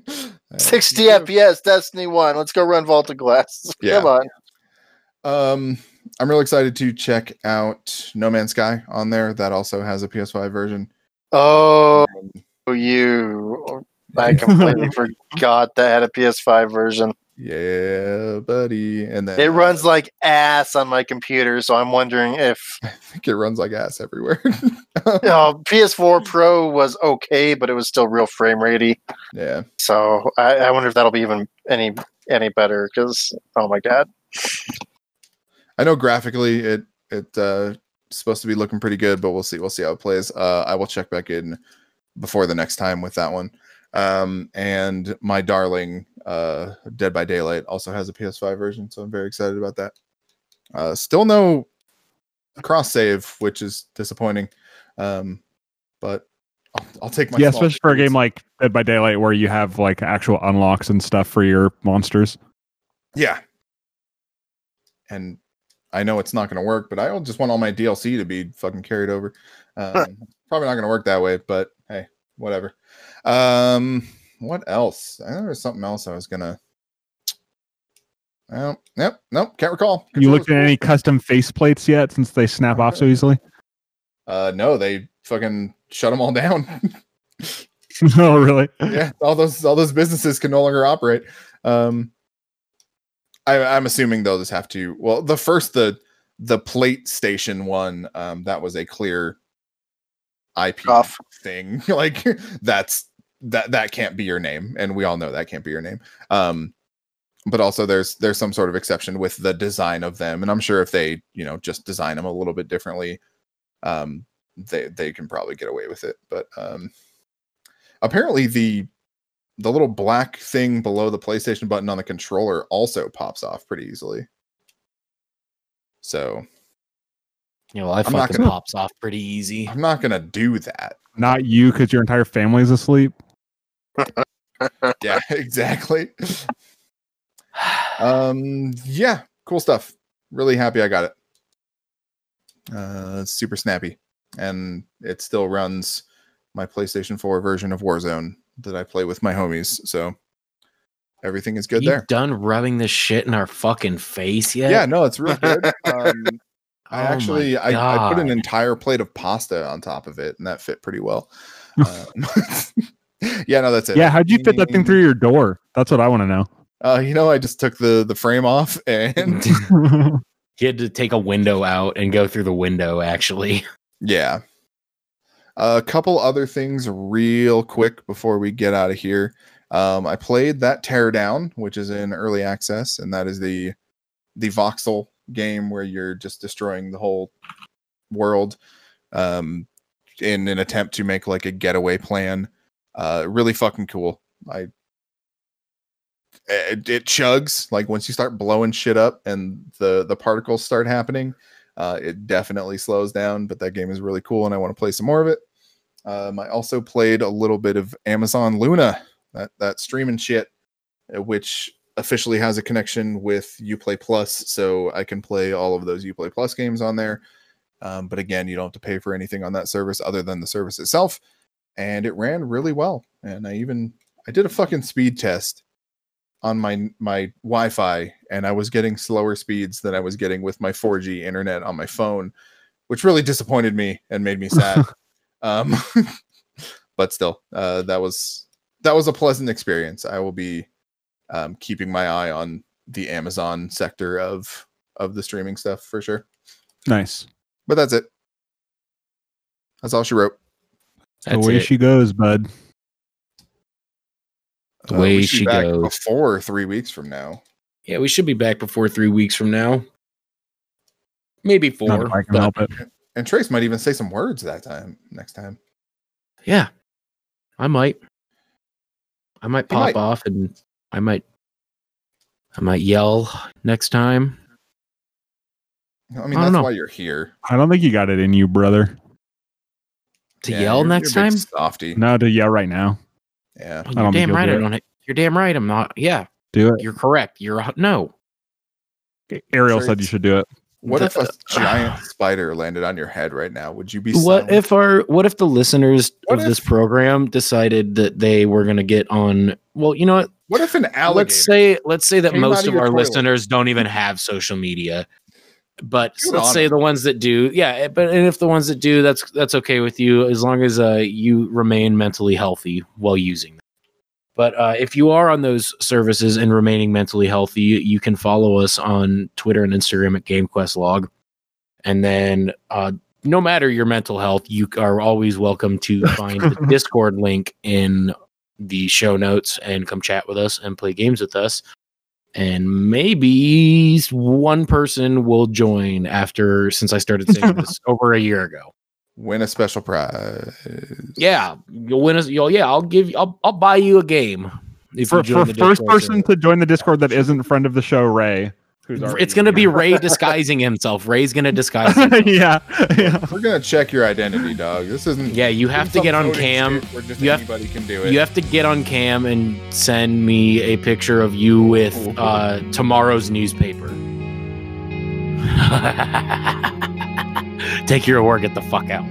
Uh, 60 fps destiny 1 let's go run vault of glass. Yeah. come on. Um I'm real excited to check out No Man's Sky on there. That also has a PS5 version. oh Um, you. I completely forgot that had a ps5 version yeah, buddy. And then it runs like ass on my computer so i'm wondering if I think it runs like ass everywhere. oh, ps4 pro was okay but it was still real frame ratey yeah. So I, I wonder if that'll be even any any better because oh my god, I know graphically it it uh supposed to be looking pretty good, but we'll see. We'll see how it plays. Uh I will check back in before the next time with that one. Um, and my darling uh, Dead by Daylight also has a PS5 version, so I'm very excited about that. Uh, still no cross save, which is disappointing. Um, but I'll, I'll take my yeah, small especially for a game like Dead by Daylight where you have like actual unlocks and stuff for your monsters. Yeah. And I know it's not going to work, but I just want all my DLC to be fucking carried over. Um, probably not going to work that way, but hey, whatever. Um, what else? I know there was something else I was gonna. Oh, nope, nope, can't recall. you looked at Controller's any custom faceplates yet since they snap off so easily? Uh, no, they fucking shut them all down. oh, really? yeah, all those all those businesses can no longer operate. Um, I, I'm assuming they'll just have to. Well, the first the the plate station one, um, that was a clear IP Off. thing. like that's that that can't be your name, and we all know that can't be your name. Um, but also there's there's some sort of exception with the design of them, and I'm sure if they you know just design them a little bit differently, um, they they can probably get away with it. But um, apparently the the little black thing below the PlayStation button on the controller also pops off pretty easily. So You know, I I'm not fucking gonna- pops off pretty easy. I'm not gonna do that. Not you because your entire family's asleep. Yeah, exactly. um, yeah, cool stuff. Really happy I got it. Uh, super snappy, and it still runs my PlayStation 4 version of Warzone that I play with my homies. So everything is good you there. done rubbing this shit in our fucking face yet? Yeah, no, it's real good. Um, I Oh actually I, I put an entire plate of pasta on top of it, and that fit pretty well. Um, yeah, no, that's it. Yeah, how'd you fit that thing through your door? That's what I want to know. Uh, you know, I just took the the frame off and You had to take a window out and go through the window, actually. yeah. A couple other things real quick before we get out of here. Um, I played that Teardown, which is in early access, and that is the the voxel game where you're just destroying the whole world um, in an attempt to make like a getaway plan. Uh, really fucking cool. I it, it chugs like once you start blowing shit up and the the particles start happening uh, it definitely slows down but that game is really cool and i want to play some more of it. Um, i also played a little bit of amazon luna that that streaming shit uh, which officially has a connection with uplay plus so i can play all of those uplay plus games on there. Um, but again you don't have to pay for anything on that service other than the service itself and it ran really well and i even i did a fucking speed test on my my Wi-Fi, and I was getting slower speeds than I was getting with my 4G internet on my phone, which really disappointed me and made me sad. um, but still, uh, that was that was a pleasant experience. I will be um, keeping my eye on the Amazon sector of of the streaming stuff for sure. nice. But that's it. That's all she wrote. That's the way it. she goes, bud. Uh, the way we should be she back goes. before three weeks from now. Yeah, we should be back before three weeks from now. Maybe Not four. if I can but help it. And Trace might even say some words that time next time. Yeah, I might. I might pop might. off and I might. I might yell next time. I mean, I that's know. why you're here. I don't think you got it in you, brother. To Yeah, yell you're- next you're time? Softy. No, to yell right now. Yeah. Don't you're damn right. do I don't. You're damn right. I'm not. Yeah, Do it. you're correct. You're a- no. Ariel Sure said you should do it. What if a The- giant spider landed on your head right now? Would you be What silent? if our what if the listeners What of this program decided that they were going to get on? Well, you know what? What if an alligator? Let's say let's say that most of of our toilet? listeners don't even have social media. But Good let's say the ones that do, yeah. But and if the ones that do, that's that's okay with you as long as uh, you remain mentally healthy while using them. But uh, if you are on those services and remaining mentally healthy, you can follow us on Twitter and Instagram at GameQuest Log. And then, uh, no matter your mental health, you are always welcome to find the Discord link in the show notes and come chat with us and play games with us. And maybe one person will join after since I started saying this over a year ago. win a special prize. Yeah, you'll win us. You'll yeah. I'll give you. I'll, I'll buy you a game if For, you join for the first Discord person server. to join the Discord that isn't a friend of the show, Ray. Who's already It's gonna be Ray disguising himself. Ray's gonna disguise. himself. yeah, yeah. We're gonna check your identity, dog. This isn't. Yeah, you have to get on cam. just You have- anybody can do it. You have to get on cam and send me a picture of you with uh, tomorrow's newspaper. Take your work. Get the fuck out.